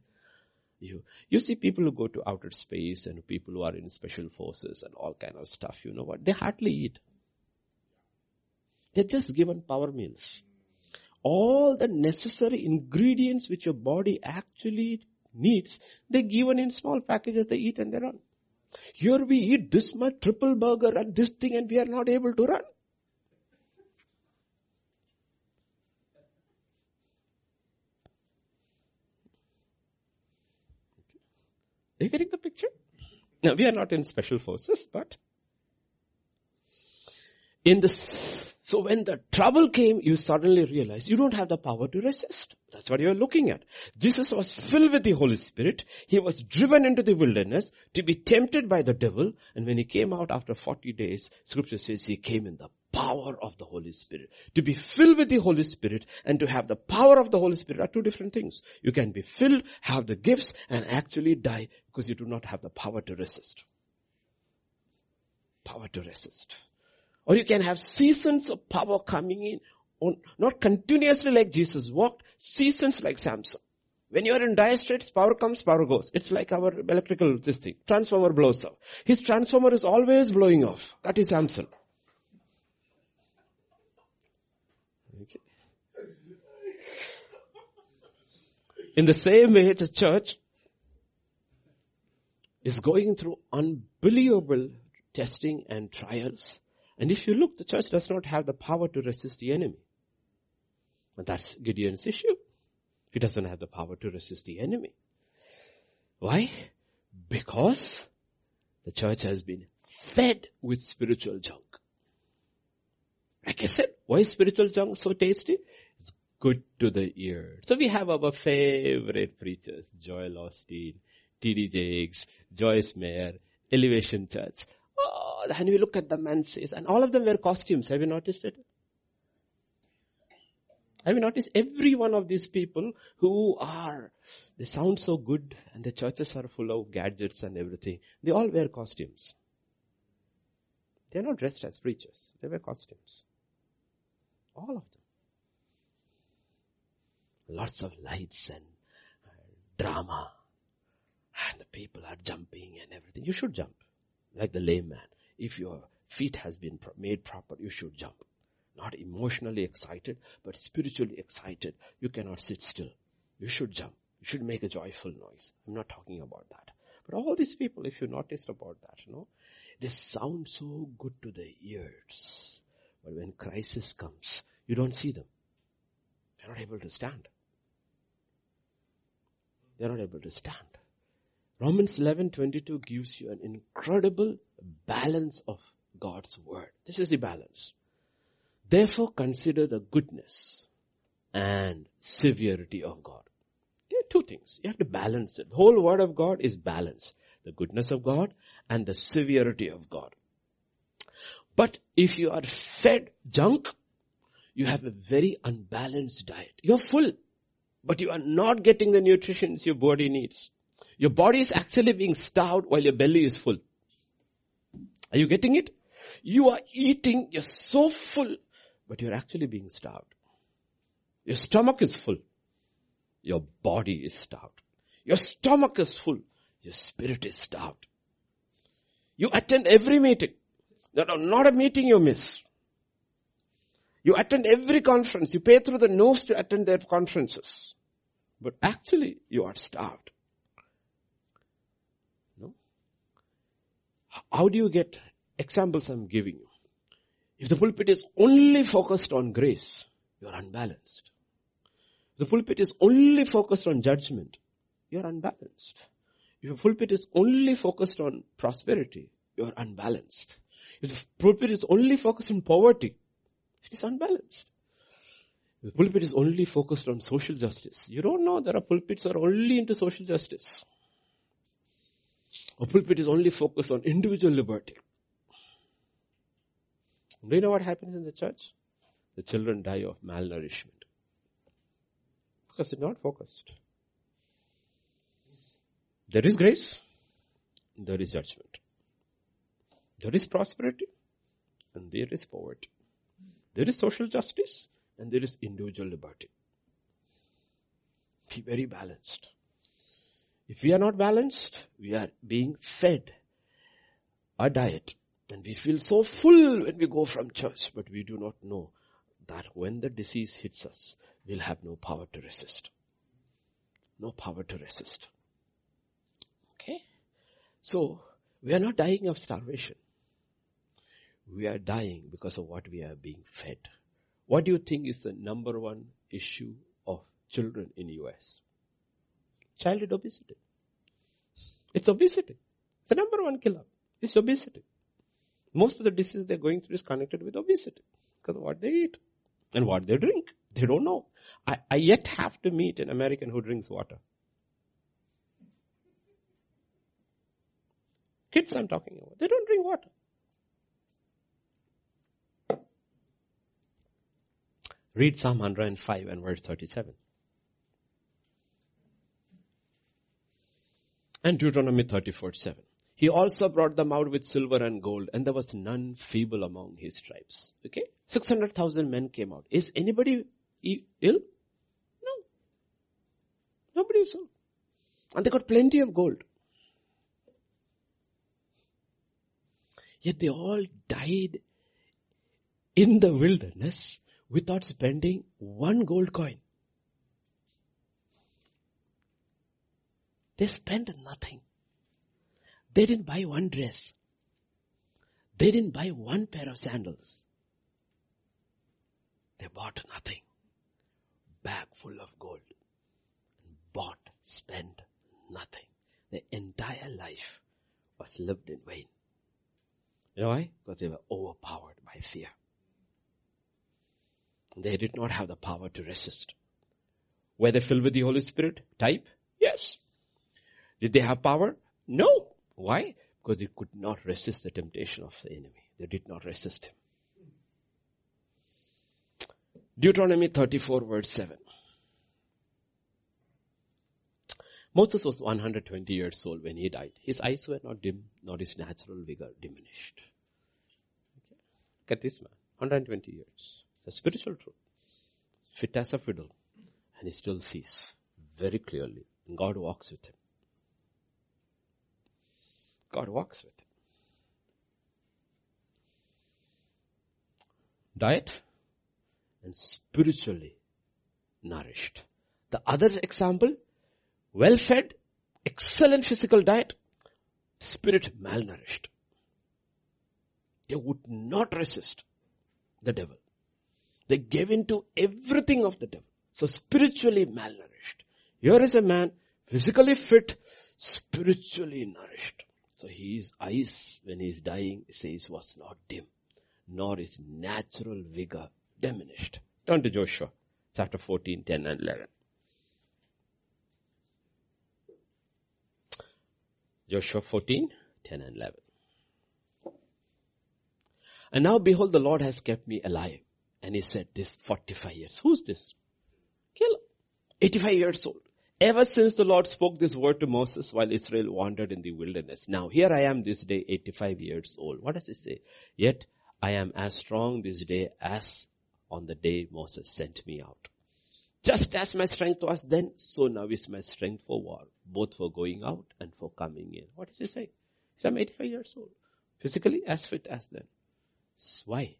You, you see people who go to outer space and people who are in special forces and all kind of stuff, you know what? They hardly eat. They're just given power meals. All the necessary ingredients which your body actually needs, they're given in small packages, they eat and they run. Here we eat this much triple burger and this thing and we are not able to run. Are you getting the picture? Now we are not in special forces, but in this, so when the trouble came, you suddenly realize you don't have the power to resist. That's what you're looking at. Jesus was filled with the Holy Spirit. He was driven into the wilderness to be tempted by the devil. And when he came out after 40 days, scripture says he came in the power of the Holy Spirit. To be filled with the Holy Spirit and to have the power of the Holy Spirit are two different things. You can be filled, have the gifts and actually die because you do not have the power to resist. Power to resist. Or you can have seasons of power coming in, on, not continuously like Jesus walked, seasons like Samson. When you are in dire straits, power comes, power goes. It's like our electrical this thing. Transformer blows off. His transformer is always blowing off. That is Samson. Okay. In the same way, the church is going through unbelievable testing and trials and if you look, the church does not have the power to resist the enemy. And that's Gideon's issue. He doesn't have the power to resist the enemy. Why? Because the church has been fed with spiritual junk. Like I said, why is spiritual junk so tasty? It's good to the ear. So we have our favorite preachers, Joel Osteen, T.D. Jakes, Joyce Meyer, Elevation Church. Oh, and we look at the and says, and all of them wear costumes. Have you noticed it? Have you noticed every one of these people who are, they sound so good and the churches are full of gadgets and everything. They all wear costumes. They're not dressed as preachers. They wear costumes. All of them. Lots of lights and drama. And the people are jumping and everything. You should jump like the lame man. If your feet has been made proper, you should jump. Not emotionally excited, but spiritually excited. You cannot sit still. You should jump. You should make a joyful noise. I'm not talking about that. But all these people, if you noticed about that, you know, they sound so good to the ears. But when crisis comes, you don't see them. They're not able to stand. They're not able to stand. Romans 11:22 gives you an incredible balance of God's word. This is the balance. Therefore consider the goodness and severity of God. There are two things. You have to balance it. The whole word of God is balance. The goodness of God and the severity of God. But if you are fed junk, you have a very unbalanced diet. You're full, but you are not getting the nutrition your body needs. Your body is actually being starved while your belly is full. Are you getting it? You are eating, you're so full, but you're actually being starved. Your stomach is full. Your body is starved. Your stomach is full. Your spirit is starved. You attend every meeting. No, no, not a meeting you miss. You attend every conference. You pay through the nose to attend their conferences. But actually, you are starved. No? How do you get examples I'm giving you? If the pulpit is only focused on grace, you are unbalanced. If the pulpit is only focused on judgment, you are unbalanced. If the pulpit is only focused on prosperity, you are unbalanced. If the pulpit is only focused on poverty, it is unbalanced. If the pulpit is only focused on social justice. You don't know there are pulpits that are only into social justice. A pulpit is only focused on individual liberty. Do you know what happens in the church? The children die of malnourishment. Because they're not focused. There is grace, there is judgment. There is prosperity, and there is poverty. There is social justice and there is individual liberty. Be very balanced. If we are not balanced, we are being fed a diet and we feel so full when we go from church, but we do not know that when the disease hits us, we'll have no power to resist. No power to resist. Okay? So, we are not dying of starvation we are dying because of what we are being fed. What do you think is the number one issue of children in US? Childhood obesity. It's obesity. The number one killer is obesity. Most of the diseases they're going through is connected with obesity because of what they eat and what they drink. They don't know. I, I yet have to meet an American who drinks water. Kids I'm talking about. They don't drink water. Read Psalm 105 and verse 37. And Deuteronomy 34, 7. He also brought them out with silver and gold, and there was none feeble among his tribes. Okay? 600,000 men came out. Is anybody ill? No. Nobody is ill. And they got plenty of gold. Yet they all died in the wilderness without spending one gold coin. They spent nothing. They didn't buy one dress. They didn't buy one pair of sandals. They bought nothing. Bag full of gold. Bought, spent nothing. Their entire life was lived in vain. You know why? Because they were overpowered by fear. They did not have the power to resist. Were they filled with the Holy Spirit type? Yes. Did they have power? No. Why? Because they could not resist the temptation of the enemy. They did not resist him. Deuteronomy 34 verse 7. Moses was 120 years old when he died. His eyes were not dim, nor his natural vigor diminished. Okay. Look at this man. 120 years. The spiritual truth. Fit as a fiddle. And he still sees very clearly. And God walks with him. God walks with him. Diet and spiritually nourished. The other example, well fed, excellent physical diet, spirit malnourished. They would not resist the devil. They gave into everything of the devil. So spiritually malnourished. Here is a man physically fit, spiritually nourished. So his eyes, when he is dying, says was not dim, nor his natural vigor diminished. Turn to Joshua, chapter 14, 10 and 11. Joshua 14, 10 and 11. And now behold, the Lord has kept me alive And he said, this 45 years. Who's this? Caleb. 85 years old. Ever since the Lord spoke this word to Moses while Israel wandered in the wilderness. Now here I am this day 85 years old. What does it say? Yet I am as strong this day as on the day Moses sent me out. Just as my strength was then, so now is my strength for war, both for going out and for coming in. What does he say? He I'm 85 years old. Physically as fit as then. Why?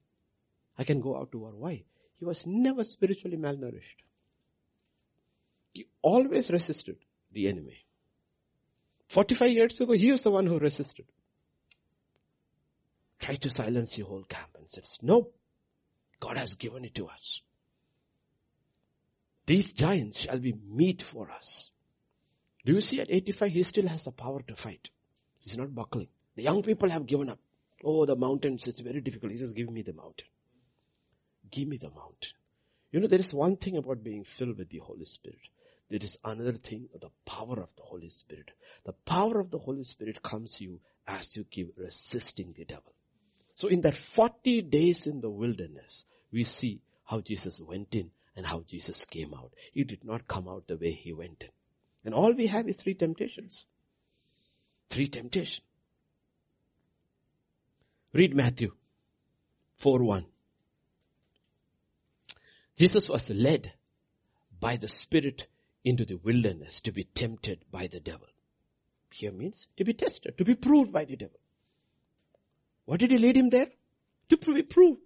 I can go out to war. Why? He was never spiritually malnourished. He always resisted the enemy. 45 years ago, he was the one who resisted. Tried to silence the whole camp and says, no, God has given it to us. These giants shall be meat for us. Do you see at 85 he still has the power to fight. He's not buckling. The young people have given up. Oh, the mountains, it's very difficult. He says, give me the mountain. Give me the mountain. You know, there is one thing about being filled with the Holy Spirit. There is another thing, the power of the Holy Spirit. The power of the Holy Spirit comes to you as you keep resisting the devil. So in that 40 days in the wilderness, we see how Jesus went in and how Jesus came out. He did not come out the way he went in. And all we have is three temptations. Three temptations. Read Matthew 4 1. Jesus was led by the Spirit into the wilderness to be tempted by the devil. Here means to be tested, to be proved by the devil. What did he lead him there? To be proved,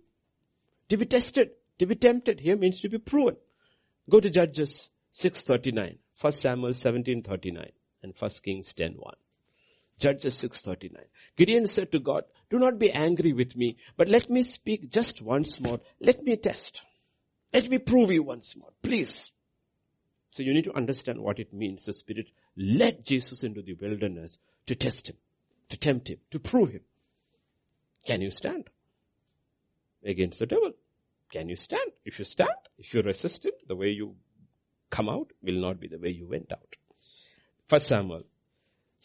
to be tested, to be tempted. Here means to be proven. Go to Judges 639, 1 Samuel 1739 and 1 Kings 10:1. Judges 6:39. Gideon said to God, "Do not be angry with me, but let me speak just once more. Let me test. Let me prove you once more, please." So you need to understand what it means. The Spirit led Jesus into the wilderness to test him, to tempt him, to prove him. Can you stand against the devil? Can you stand? If you stand, if you resist it, the way you come out will not be the way you went out. First Samuel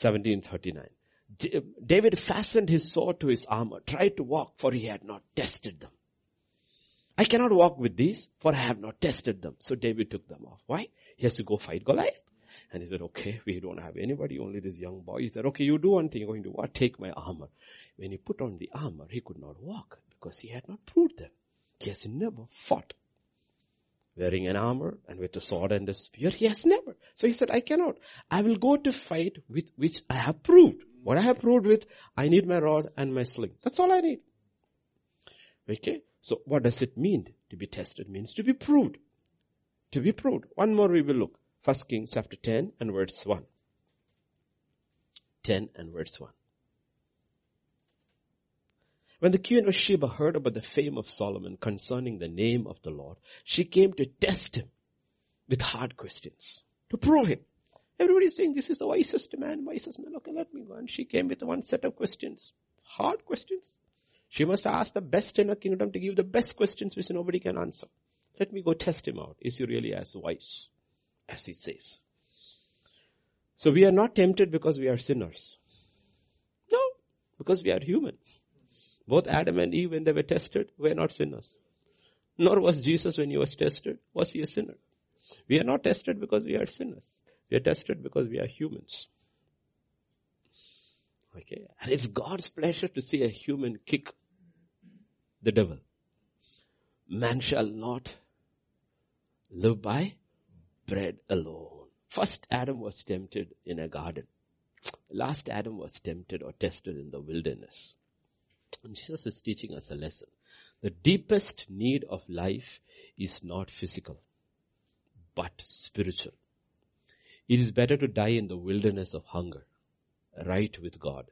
1739. David fastened his sword to his armor, tried to walk for he had not tested them. I cannot walk with these for I have not tested them. So David took them off. Why? He has to go fight Goliath. And he said, okay, we don't have anybody, only this young boy. He said, okay, you do one thing. You're going to what? Take my armor. When he put on the armor, he could not walk because he had not proved them. He has never fought. Wearing an armor and with a sword and a spear, he has never. So he said, I cannot. I will go to fight with which I have proved. What I have proved with, I need my rod and my sling. That's all I need. Okay? So what does it mean to be tested? Means to be proved. To be proved. One more we will look. First Kings chapter 10 and verse 1. 10 and verse 1. When the queen of Sheba heard about the fame of Solomon concerning the name of the Lord, she came to test him with hard questions to prove him. Everybody's saying this is the wisest man, wisest man. Okay, let me go. And she came with one set of questions. Hard questions. She must ask the best in her kingdom to give the best questions which nobody can answer. Let me go test him out. Is he really as wise as he says? So we are not tempted because we are sinners. No, because we are human. Both Adam and Eve, when they were tested, were not sinners. Nor was Jesus when he was tested. Was he a sinner? We are not tested because we are sinners. We are tested because we are humans. Okay. And it's God's pleasure to see a human kick the devil. Man shall not live by bread alone. First Adam was tempted in a garden. Last Adam was tempted or tested in the wilderness. And Jesus is teaching us a lesson. The deepest need of life is not physical, but spiritual. It is better to die in the wilderness of hunger, right with God,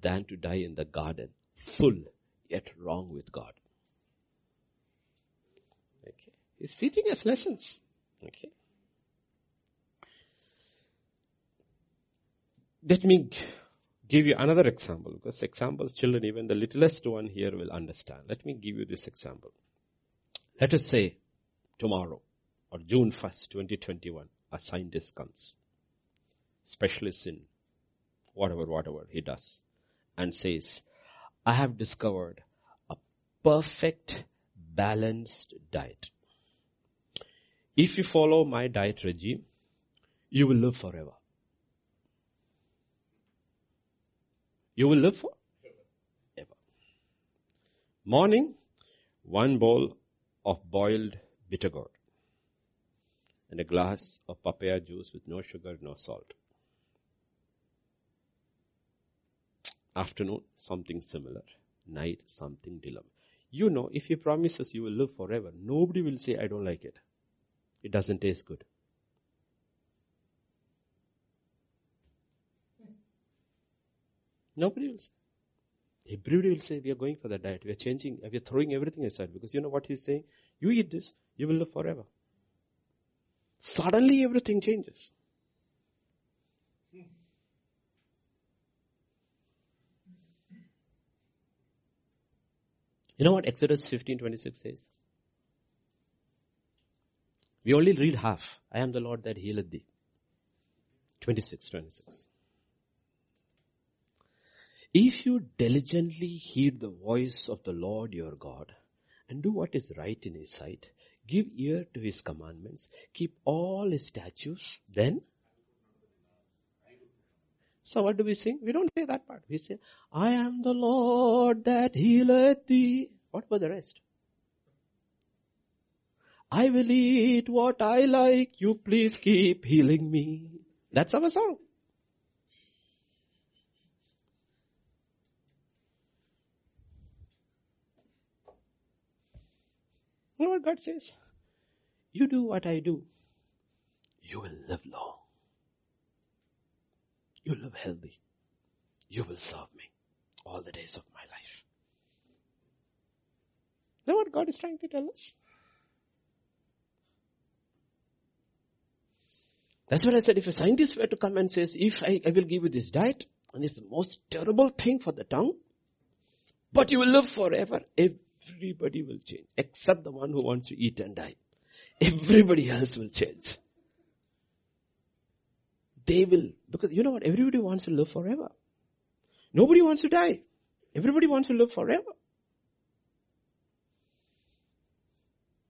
than to die in the garden, full yet wrong with God. Okay. He's teaching us lessons. Okay. Let me give you another example because examples children, even the littlest one here will understand. Let me give you this example. Let us say tomorrow or June 1st, 2021, a scientist comes, specialist in whatever, whatever he does and says, I have discovered a perfect balanced diet. If you follow my diet regime, you will live forever. You will live forever. Morning, one bowl of boiled bitter gourd and a glass of papaya juice with no sugar, no salt. Afternoon, something similar. Night, something dilemma. You know, if he promises you will live forever, nobody will say, I don't like it. It doesn't taste good. Nobody will say. Everybody will say, we are going for that diet. We are changing, we are throwing everything aside because you know what he's saying? You eat this, you will live forever. Suddenly everything changes. You know what Exodus 15:26 says? We only read half. I am the Lord that healeth thee. 26, 26. If you diligently heed the voice of the Lord your God and do what is right in his sight, give ear to his commandments, keep all his statutes, then so what do we sing? We don't say that part. We say, I am the Lord that healeth thee. What about the rest? I will eat what I like. You please keep healing me. That's our song. You know what God says? You do what I do. You will live long. You live healthy. You will serve me all the days of my life. Know what God is trying to tell us? That's what I said. If a scientist were to come and says, if I, I will give you this diet, and it's the most terrible thing for the tongue, but you will live forever, everybody will change, except the one who wants to eat and die. Everybody else will change. They will, because you know what, everybody wants to live forever. Nobody wants to die. Everybody wants to live forever.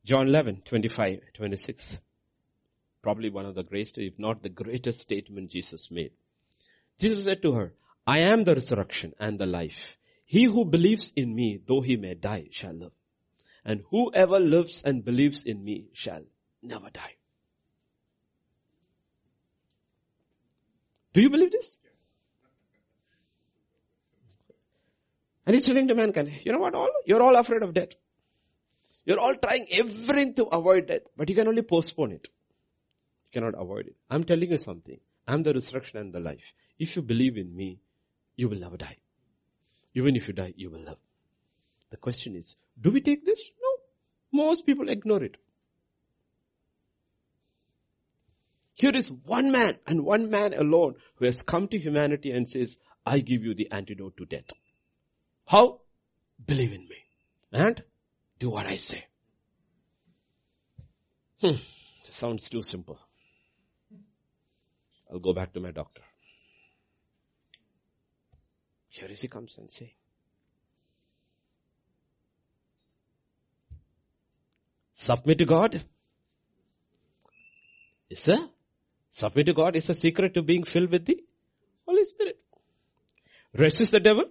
John 11, 25, 26. Probably one of the greatest, if not the greatest statement Jesus made. Jesus said to her, I am the resurrection and the life. He who believes in me, though he may die, shall live. And whoever lives and believes in me shall never die. Do you believe this? And he's telling to mankind, you know what all? You're all afraid of death. You're all trying everything to avoid death, but you can only postpone it. You cannot avoid it. I'm telling you something. I'm the resurrection and the life. If you believe in me, you will never die. Even if you die, you will live. The question is, do we take this? No. Most people ignore it. Here is one man and one man alone who has come to humanity and says, I give you the antidote to death. How? Believe in me. And do what I say. Hmm. Sounds too simple. I'll go back to my doctor. Here he comes and say, Submit to God. Is there? Submit to God is a secret to being filled with the Holy Spirit. Resist the devil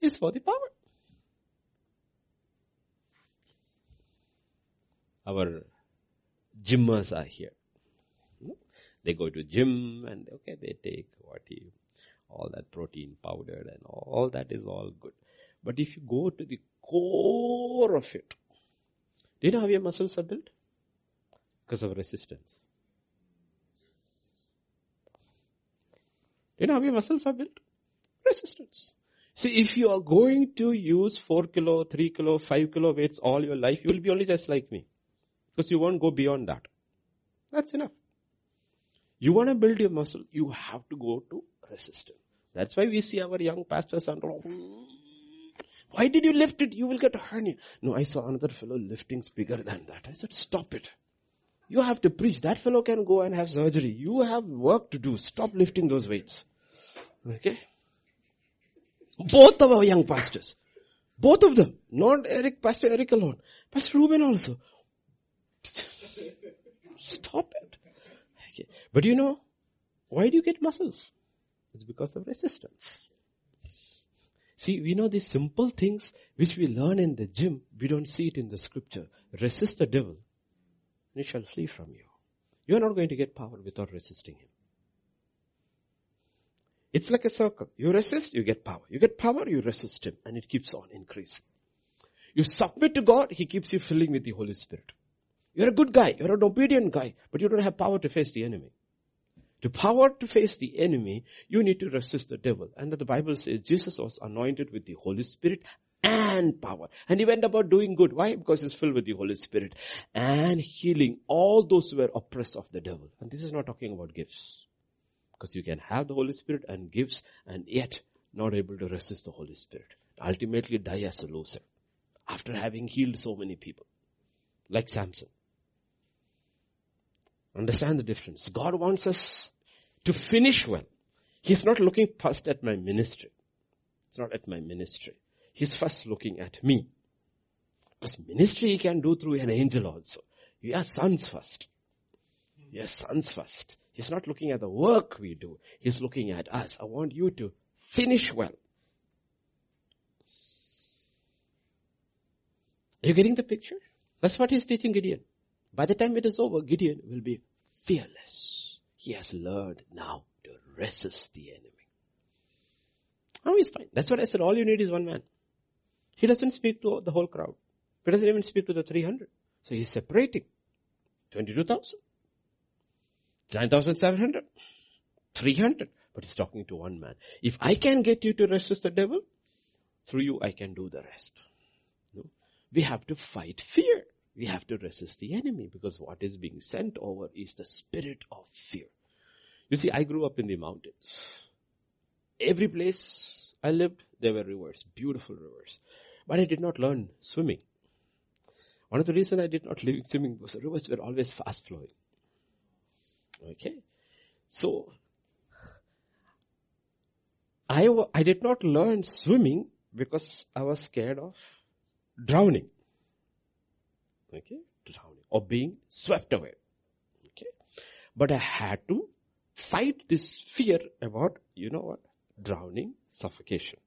is for the power. Our gymmers are here. Hmm? They go to gym and okay, they take what he, all that protein powder and all that is all good. But if you go to the core of it, do you know how your muscles are built? Because of resistance. You know how your muscles are built? Resistance. See, if you are going to use 4 kilo, 3 kilo, 5 kilo weights all your life, you will be only just like me. Because you won't go beyond that. That's enough. You want to build your muscle, you have to go to resistance. That's why we see our young pastors and all, why did you lift it? You will get a hernia. No, I saw another fellow lifting bigger than that. I said, stop it. You have to preach. That fellow can go and have surgery. You have work to do. Stop lifting those weights. Okay? Both of our young pastors. Both of them. Not Eric, Pastor Eric alone. Pastor Ruben also. Stop it. Okay. But you know, why do you get muscles? It's because of resistance. See, we know these simple things which we learn in the gym, we don't see it in the scripture. Resist the devil, and shall flee from you. You're not going to get power without resisting him. It's like a circle. You resist, you get power. You get power, you resist him, and it keeps on increasing. You submit to God, he keeps you filling with the Holy Spirit. You're a good guy, you're an obedient guy, but you don't have power to face the enemy. To power to face the enemy, you need to resist the devil. And the Bible says Jesus was anointed with the Holy Spirit and power. And he went about doing good. Why? Because he's filled with the Holy Spirit and healing all those who were oppressed of the devil. And this is not talking about gifts. Because you can have the Holy Spirit and gifts and yet not able to resist the Holy Spirit. Ultimately die as a loser. After having healed so many people. Like Samson. Understand the difference. God wants us to finish well. He's not looking first at my ministry. It's not at my ministry. He's first looking at me. Because ministry he can do through an angel also. We are sons first. We are sons first. He's not looking at the work we do. He's looking at us. I want you to finish well. Are you getting the picture? That's what he's teaching Gideon. By the time it is over, Gideon will be fearless. He has learned now to resist the enemy. Oh, he's fine. That's what I said. All you need is one man. He doesn't speak to the whole crowd. He doesn't even speak to the 300. So he's separating 22,000, 9,700, 300. But he's talking to one man. If I can get you to resist the devil, through you I can do the rest. No? We have to fight fear. We have to resist the enemy because what is being sent over is the spirit of fear. You see, I grew up in the mountains. Every place I lived, there were rivers, beautiful rivers. But I did not learn swimming. One of the reasons I did not learn swimming was the rivers were always fast flowing. Okay. So, I, I did not learn swimming because I was scared of drowning. Okay. Drowning. Or being swept away. Okay. But I had to fight this fear about, you know what? Drowning, suffocation.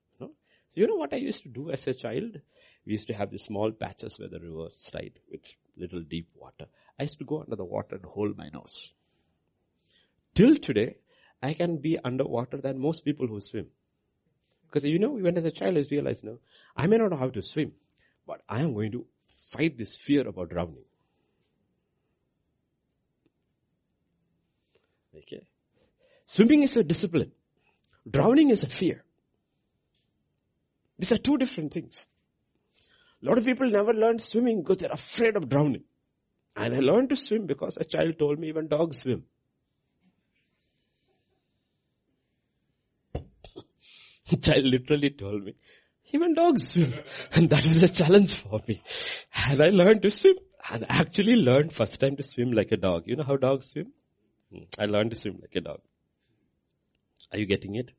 You know what I used to do as a child? We used to have these small patches where the river slide with little deep water. I used to go under the water and hold my nose. Till today, I can be underwater than most people who swim. Because you know, when as a child I realized, no, I may not know how to swim, but I am going to fight this fear about drowning. Okay. Swimming is a discipline. Drowning is a fear. These are two different things. A lot of people never learn swimming because they're afraid of drowning. And I learned to swim because a child told me even dogs swim. The child literally told me, even dogs swim. And that was a challenge for me. And I learned to swim. And I actually learned first time to swim like a dog. You know how dogs swim? Hmm. I learned to swim like a dog. Are you getting it?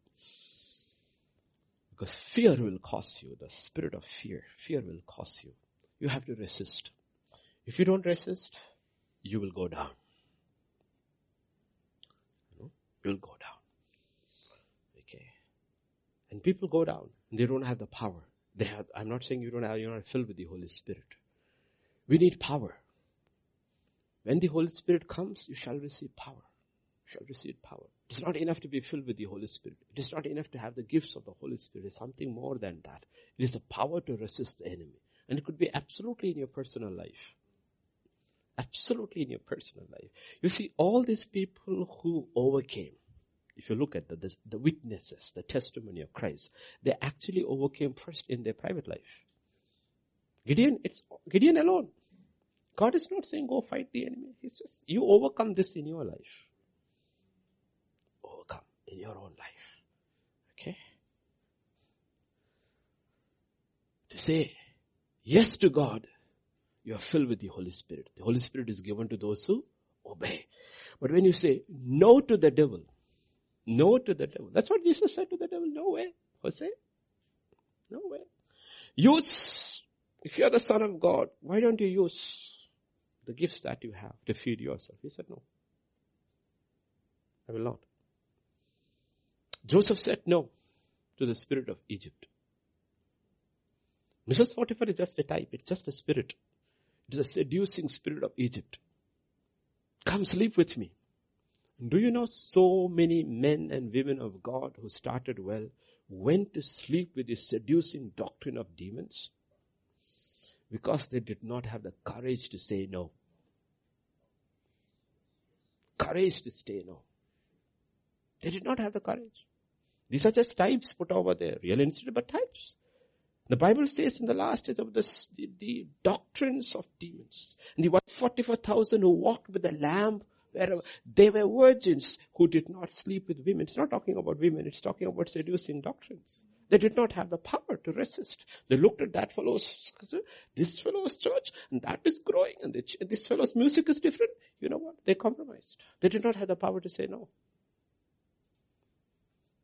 Because fear will cause you, the spirit of fear, fear will cause you. You have to resist. If you don't resist, you will go down. You will go down. Okay. And people go down. They don't have the power. They have, I'm not saying you don't have, you're not filled with the Holy Spirit. We need power. When the Holy Spirit comes, you shall receive power. You shall receive power. It is not enough to be filled with the Holy Spirit. It is not enough to have the gifts of the Holy Spirit. It is something more than that. It is the power to resist the enemy. And it could be absolutely in your personal life. Absolutely in your personal life. You see, all these people who overcame, if you look at the, the, the witnesses, the testimony of Christ, they actually overcame first in their private life. Gideon, it's Gideon alone. God is not saying go fight the enemy. He's just, you overcome this in your life in your own life. Okay? To say yes to God, you are filled with the Holy Spirit. The Holy Spirit is given to those who obey. But when you say no to the devil, no to the devil, that's what Jesus said to the devil, no way, Jose, no way. use, if you're the son of God, why don't you use the gifts that you have to feed yourself? He said, no. I will not. Joseph said no to the spirit of Egypt. Mrs. Potiphar is just a type. It's just a spirit. It is a seducing spirit of Egypt. Come sleep with me. Do you know so many men and women of God who started well went to sleep with the seducing doctrine of demons? Because they did not have the courage to say no. Courage to say no. They did not have the courage. These are just types put over there. Real incident, but types. The Bible says in the last days of this, the, the doctrines of demons. And the 144,000 who walked with the lamb, wherever, they were virgins who did not sleep with women. It's not talking about women, it's talking about seducing doctrines. They did not have the power to resist. They looked at that fellow's, this fellow's church, and that is growing, and this fellow's music is different. You know what? They compromised. They did not have the power to say no.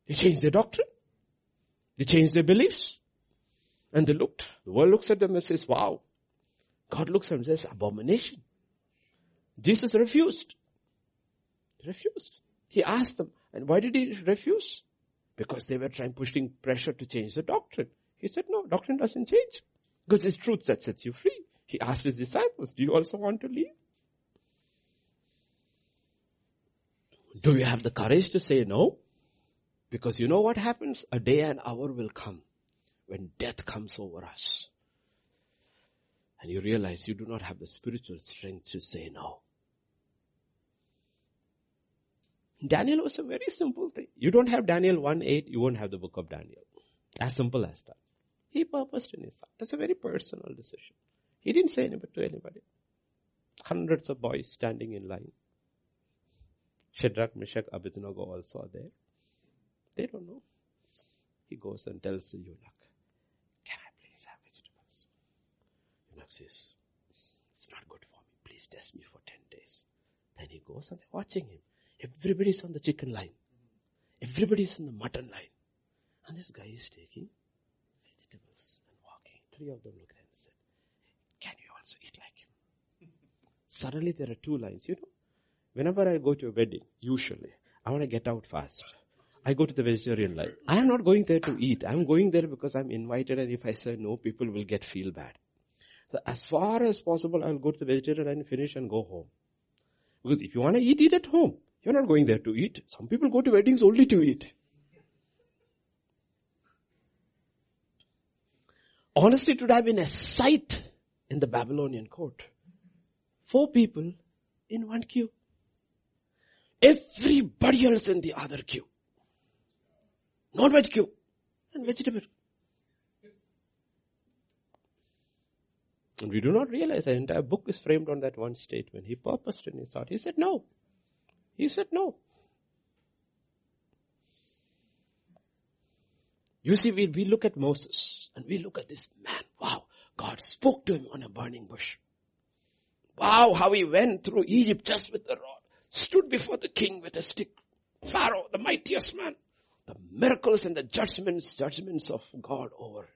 They changed their doctrine. They changed their beliefs. And they looked, the world looks at them and says, wow. God looks at them and says, abomination. Jesus refused. He refused. He asked them, and why did he refuse? Because they were trying, pushing pressure to change the doctrine. He said, no, doctrine doesn't change. Because it's truth that sets you free. He asked his disciples, do you also want to leave? Do you have the courage to say no? Because you know what happens? A day and hour will come when death comes over us. And you realize you do not have the spiritual strength to say no. Daniel was a very simple thing. You don't have Daniel 1-8, you won't have the book of Daniel. As simple as that. He purposed in his heart. That's a very personal decision. He didn't say anything to anybody. Hundreds of boys standing in line. Shadrach, Meshach, Abednego also are there. They don't know. He goes and tells the eunuch, can I please have vegetables? Eunuch says, it's not good for me. Please test me for 10 days. Then he goes and they're watching him. Everybody's on the chicken line. Everybody's on the mutton line. And this guy is taking vegetables and walking. Three of them looked at him and said, can you also eat like him? Suddenly there are two lines. You know, whenever I go to a wedding, usually, I want to get out fast. I go to the vegetarian life. I am not going there to eat. I'm going there because I'm invited and if I say no, people will get feel bad. So as far as possible, I'll go to the vegetarian and finish and go home. Because if you want to eat, eat at home. You're not going there to eat. Some people go to weddings only to eat. Honestly, it would have been a sight in the Babylonian court. Four people in one queue. Everybody else in the other queue. Non-veg queue. And vegetable. And we do not realize the entire book is framed on that one statement. He purposed in his heart. He said no. He said no. You see, we, we look at Moses and we look at this man. Wow, God spoke to him on a burning bush. Wow, how he went through Egypt just with the rod, stood before the king with a stick. Pharaoh, the mightiest man the miracles and the judgments, judgments of God over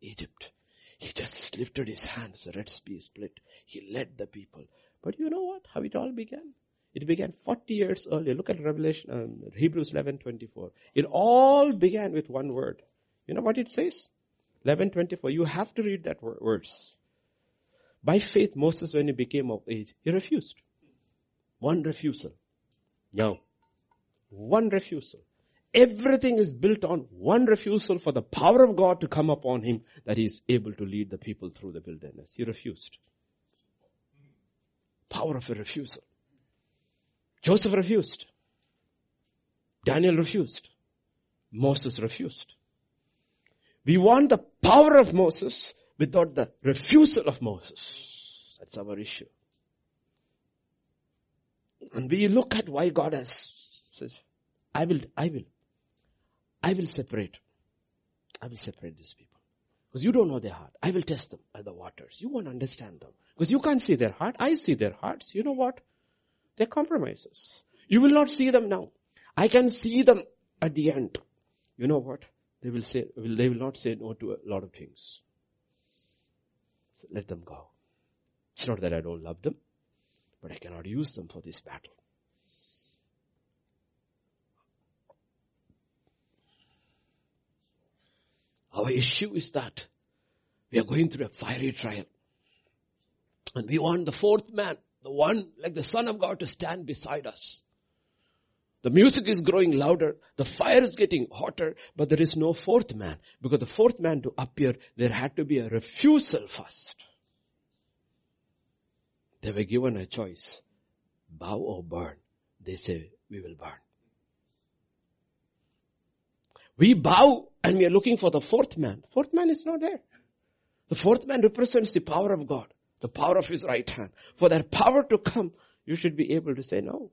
Egypt. He just lifted his hands, the Red Sea split. He led the people. But you know what? How it all began? It began 40 years earlier. Look at Revelation, um, Hebrews 11:24. It all began with one word. You know what it says? 11:24. You have to read that verse. By faith, Moses, when he became of age, he refused. One refusal. No. One refusal. Everything is built on one refusal for the power of God to come upon him that he is able to lead the people through the wilderness. He refused. Power of a refusal. Joseph refused. Daniel refused. Moses refused. We want the power of Moses without the refusal of Moses. That's our issue. And we look at why God has said, I will, I will. I will separate. I will separate these people. Because you don't know their heart. I will test them by the waters. You won't understand them. Because you can't see their heart. I see their hearts. You know what? They're compromises. You will not see them now. I can see them at the end. You know what? They will say, they will not say no to a lot of things. So let them go. It's not that I don't love them, but I cannot use them for this battle. Our issue is that we are going through a fiery trial. And we want the fourth man, the one like the son of God to stand beside us. The music is growing louder. The fire is getting hotter, but there is no fourth man. Because the fourth man to appear, there had to be a refusal first. They were given a choice. Bow or burn. They say, we will burn. We bow and we are looking for the fourth man. Fourth man is not there. The fourth man represents the power of God, the power of his right hand. For that power to come, you should be able to say no.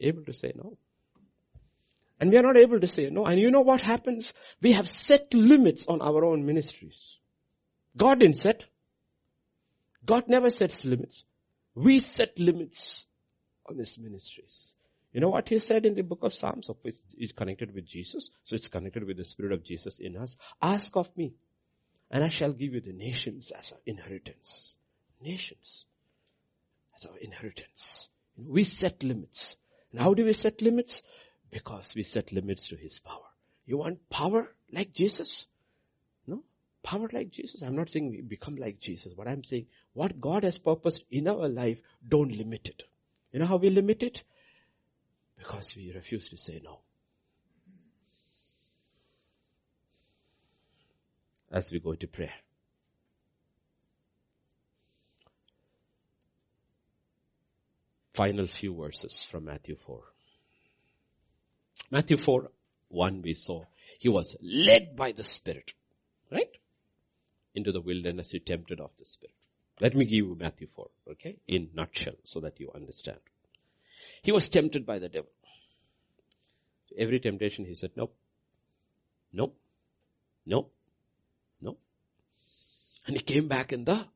Able to say no. And we are not able to say no. And you know what happens? We have set limits on our own ministries. God didn't set. God never sets limits. We set limits on his ministries. You know what he said in the book of Psalms? It's connected with Jesus. So it's connected with the spirit of Jesus in us. Ask of me and I shall give you the nations as our inheritance. Nations as our inheritance. We set limits. And how do we set limits? Because we set limits to His power. You want power like Jesus? No? Power like Jesus? I'm not saying we become like Jesus, but I'm saying what God has purposed in our life, don't limit it. You know how we limit it? Because we refuse to say no. As we go to prayer. final few verses from Matthew 4. Matthew 4, 1 we saw, he was led by the Spirit, right? Into the wilderness, he tempted of the Spirit. Let me give you Matthew 4, okay? In nutshell, so that you understand. He was tempted by the devil. Every temptation he said, nope, nope, nope, nope. And he came back in the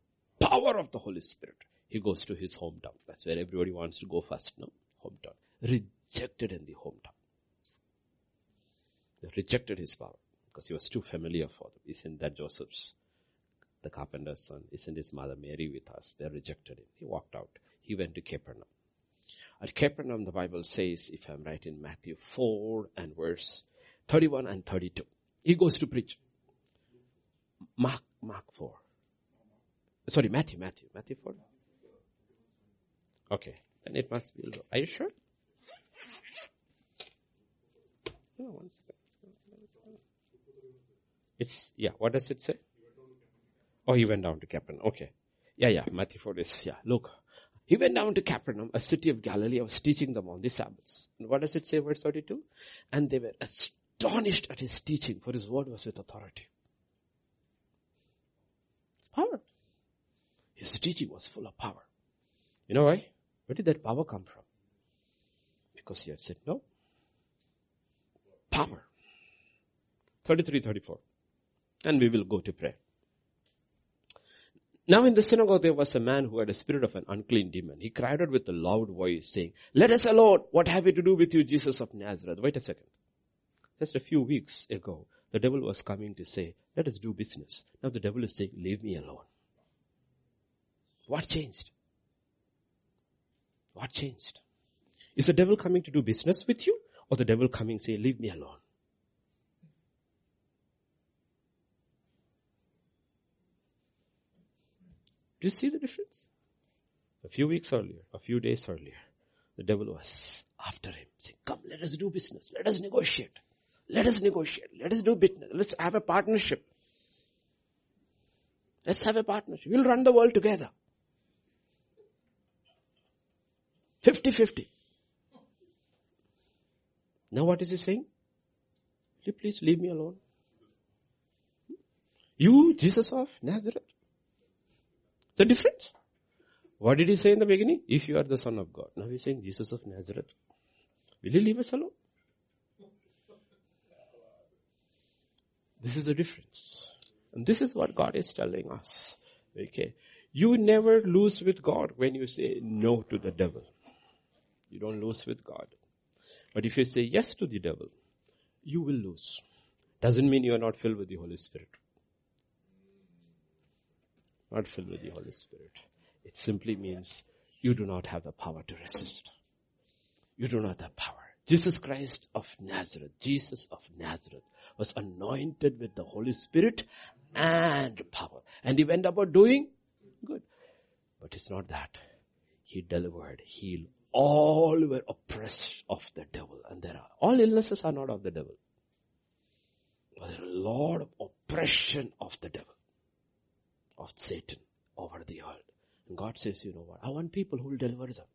power of the Holy Spirit he goes to his hometown. That's where everybody wants to go first, no? Hometown. Rejected in the hometown. They rejected his power because he was too familiar for them. Isn't that Joseph's, the carpenter's son? Isn't his mother Mary with us? They rejected him. He walked out. He went to Capernaum. At Capernaum, the Bible says, if I'm right in Matthew 4 and verse 31 and 32, he goes to preach. Mark, Mark 4. Sorry, Matthew, Matthew, Matthew 4. Okay. Then it must be. Are you sure? No, one second. It's, yeah, what does it say? Oh, he went down to Capernaum. Okay. Yeah, yeah, Matthew 4 is, yeah, look. He went down to Capernaum, a city of Galilee. I was teaching them on the Sabbaths. And what does it say, verse 32? And they were astonished at his teaching, for his word was with authority. It's power. His teaching was full of power. You know why? Where did that power come from? Because he had said no. Power. 33, 34. And we will go to prayer. Now in the synagogue there was a man who had a spirit of an unclean demon. He cried out with a loud voice saying, let us alone. What have we to do with you, Jesus of Nazareth? Wait a second. Just a few weeks ago, the devil was coming to say, let us do business. Now the devil is saying, leave me alone. What changed? What changed? Is the devil coming to do business with you or the devil coming say, leave me alone? Do you see the difference? A few weeks earlier, a few days earlier, the devil was after him saying, come, let us do business. Let us negotiate. Let us negotiate. Let us do business. Let's have a partnership. Let's have a partnership. We'll run the world together. 50-50. Now what is he saying? Will you please leave me alone? You, Jesus of Nazareth. The difference? What did he say in the beginning? If you are the son of God. Now he's saying Jesus of Nazareth. Will you leave us alone? This is the difference. And this is what God is telling us. Okay. You never lose with God when you say no to the devil. You don't lose with God. But if you say yes to the devil, you will lose. Doesn't mean you are not filled with the Holy Spirit. Not filled with the Holy Spirit. It simply means you do not have the power to resist. You do not have the power. Jesus Christ of Nazareth, Jesus of Nazareth was anointed with the Holy Spirit and power. And he went about doing good. But it's not that. He delivered, healed. All were oppressed of the devil. And there are, all illnesses are not of the devil. But there are a lot of oppression of the devil, of Satan over the earth. And God says, you know what? I want people who will deliver them.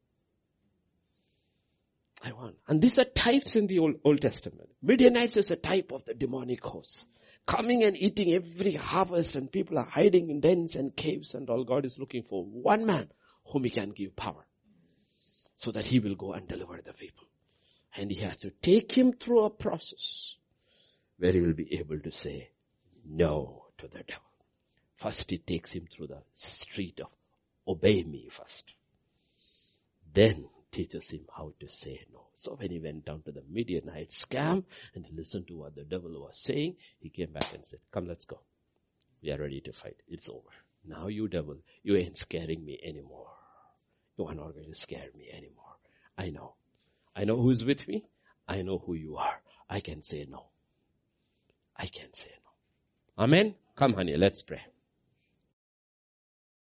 I want. And these are types in the Old, Old Testament. Midianites is a type of the demonic host. Coming and eating every harvest and people are hiding in dens and caves and all God is looking for one man whom he can give power. So that he will go and deliver the people. And he has to take him through a process where he will be able to say no to the devil. First he takes him through the street of obey me first. Then teaches him how to say no. So when he went down to the Midianite scam and listened to what the devil was saying, he came back and said, come let's go. We are ready to fight. It's over. Now you devil, you ain't scaring me anymore. You are not going to scare me anymore. I know. I know who's with me. I know who you are. I can say no. I can say no. Amen. Come honey, let's pray.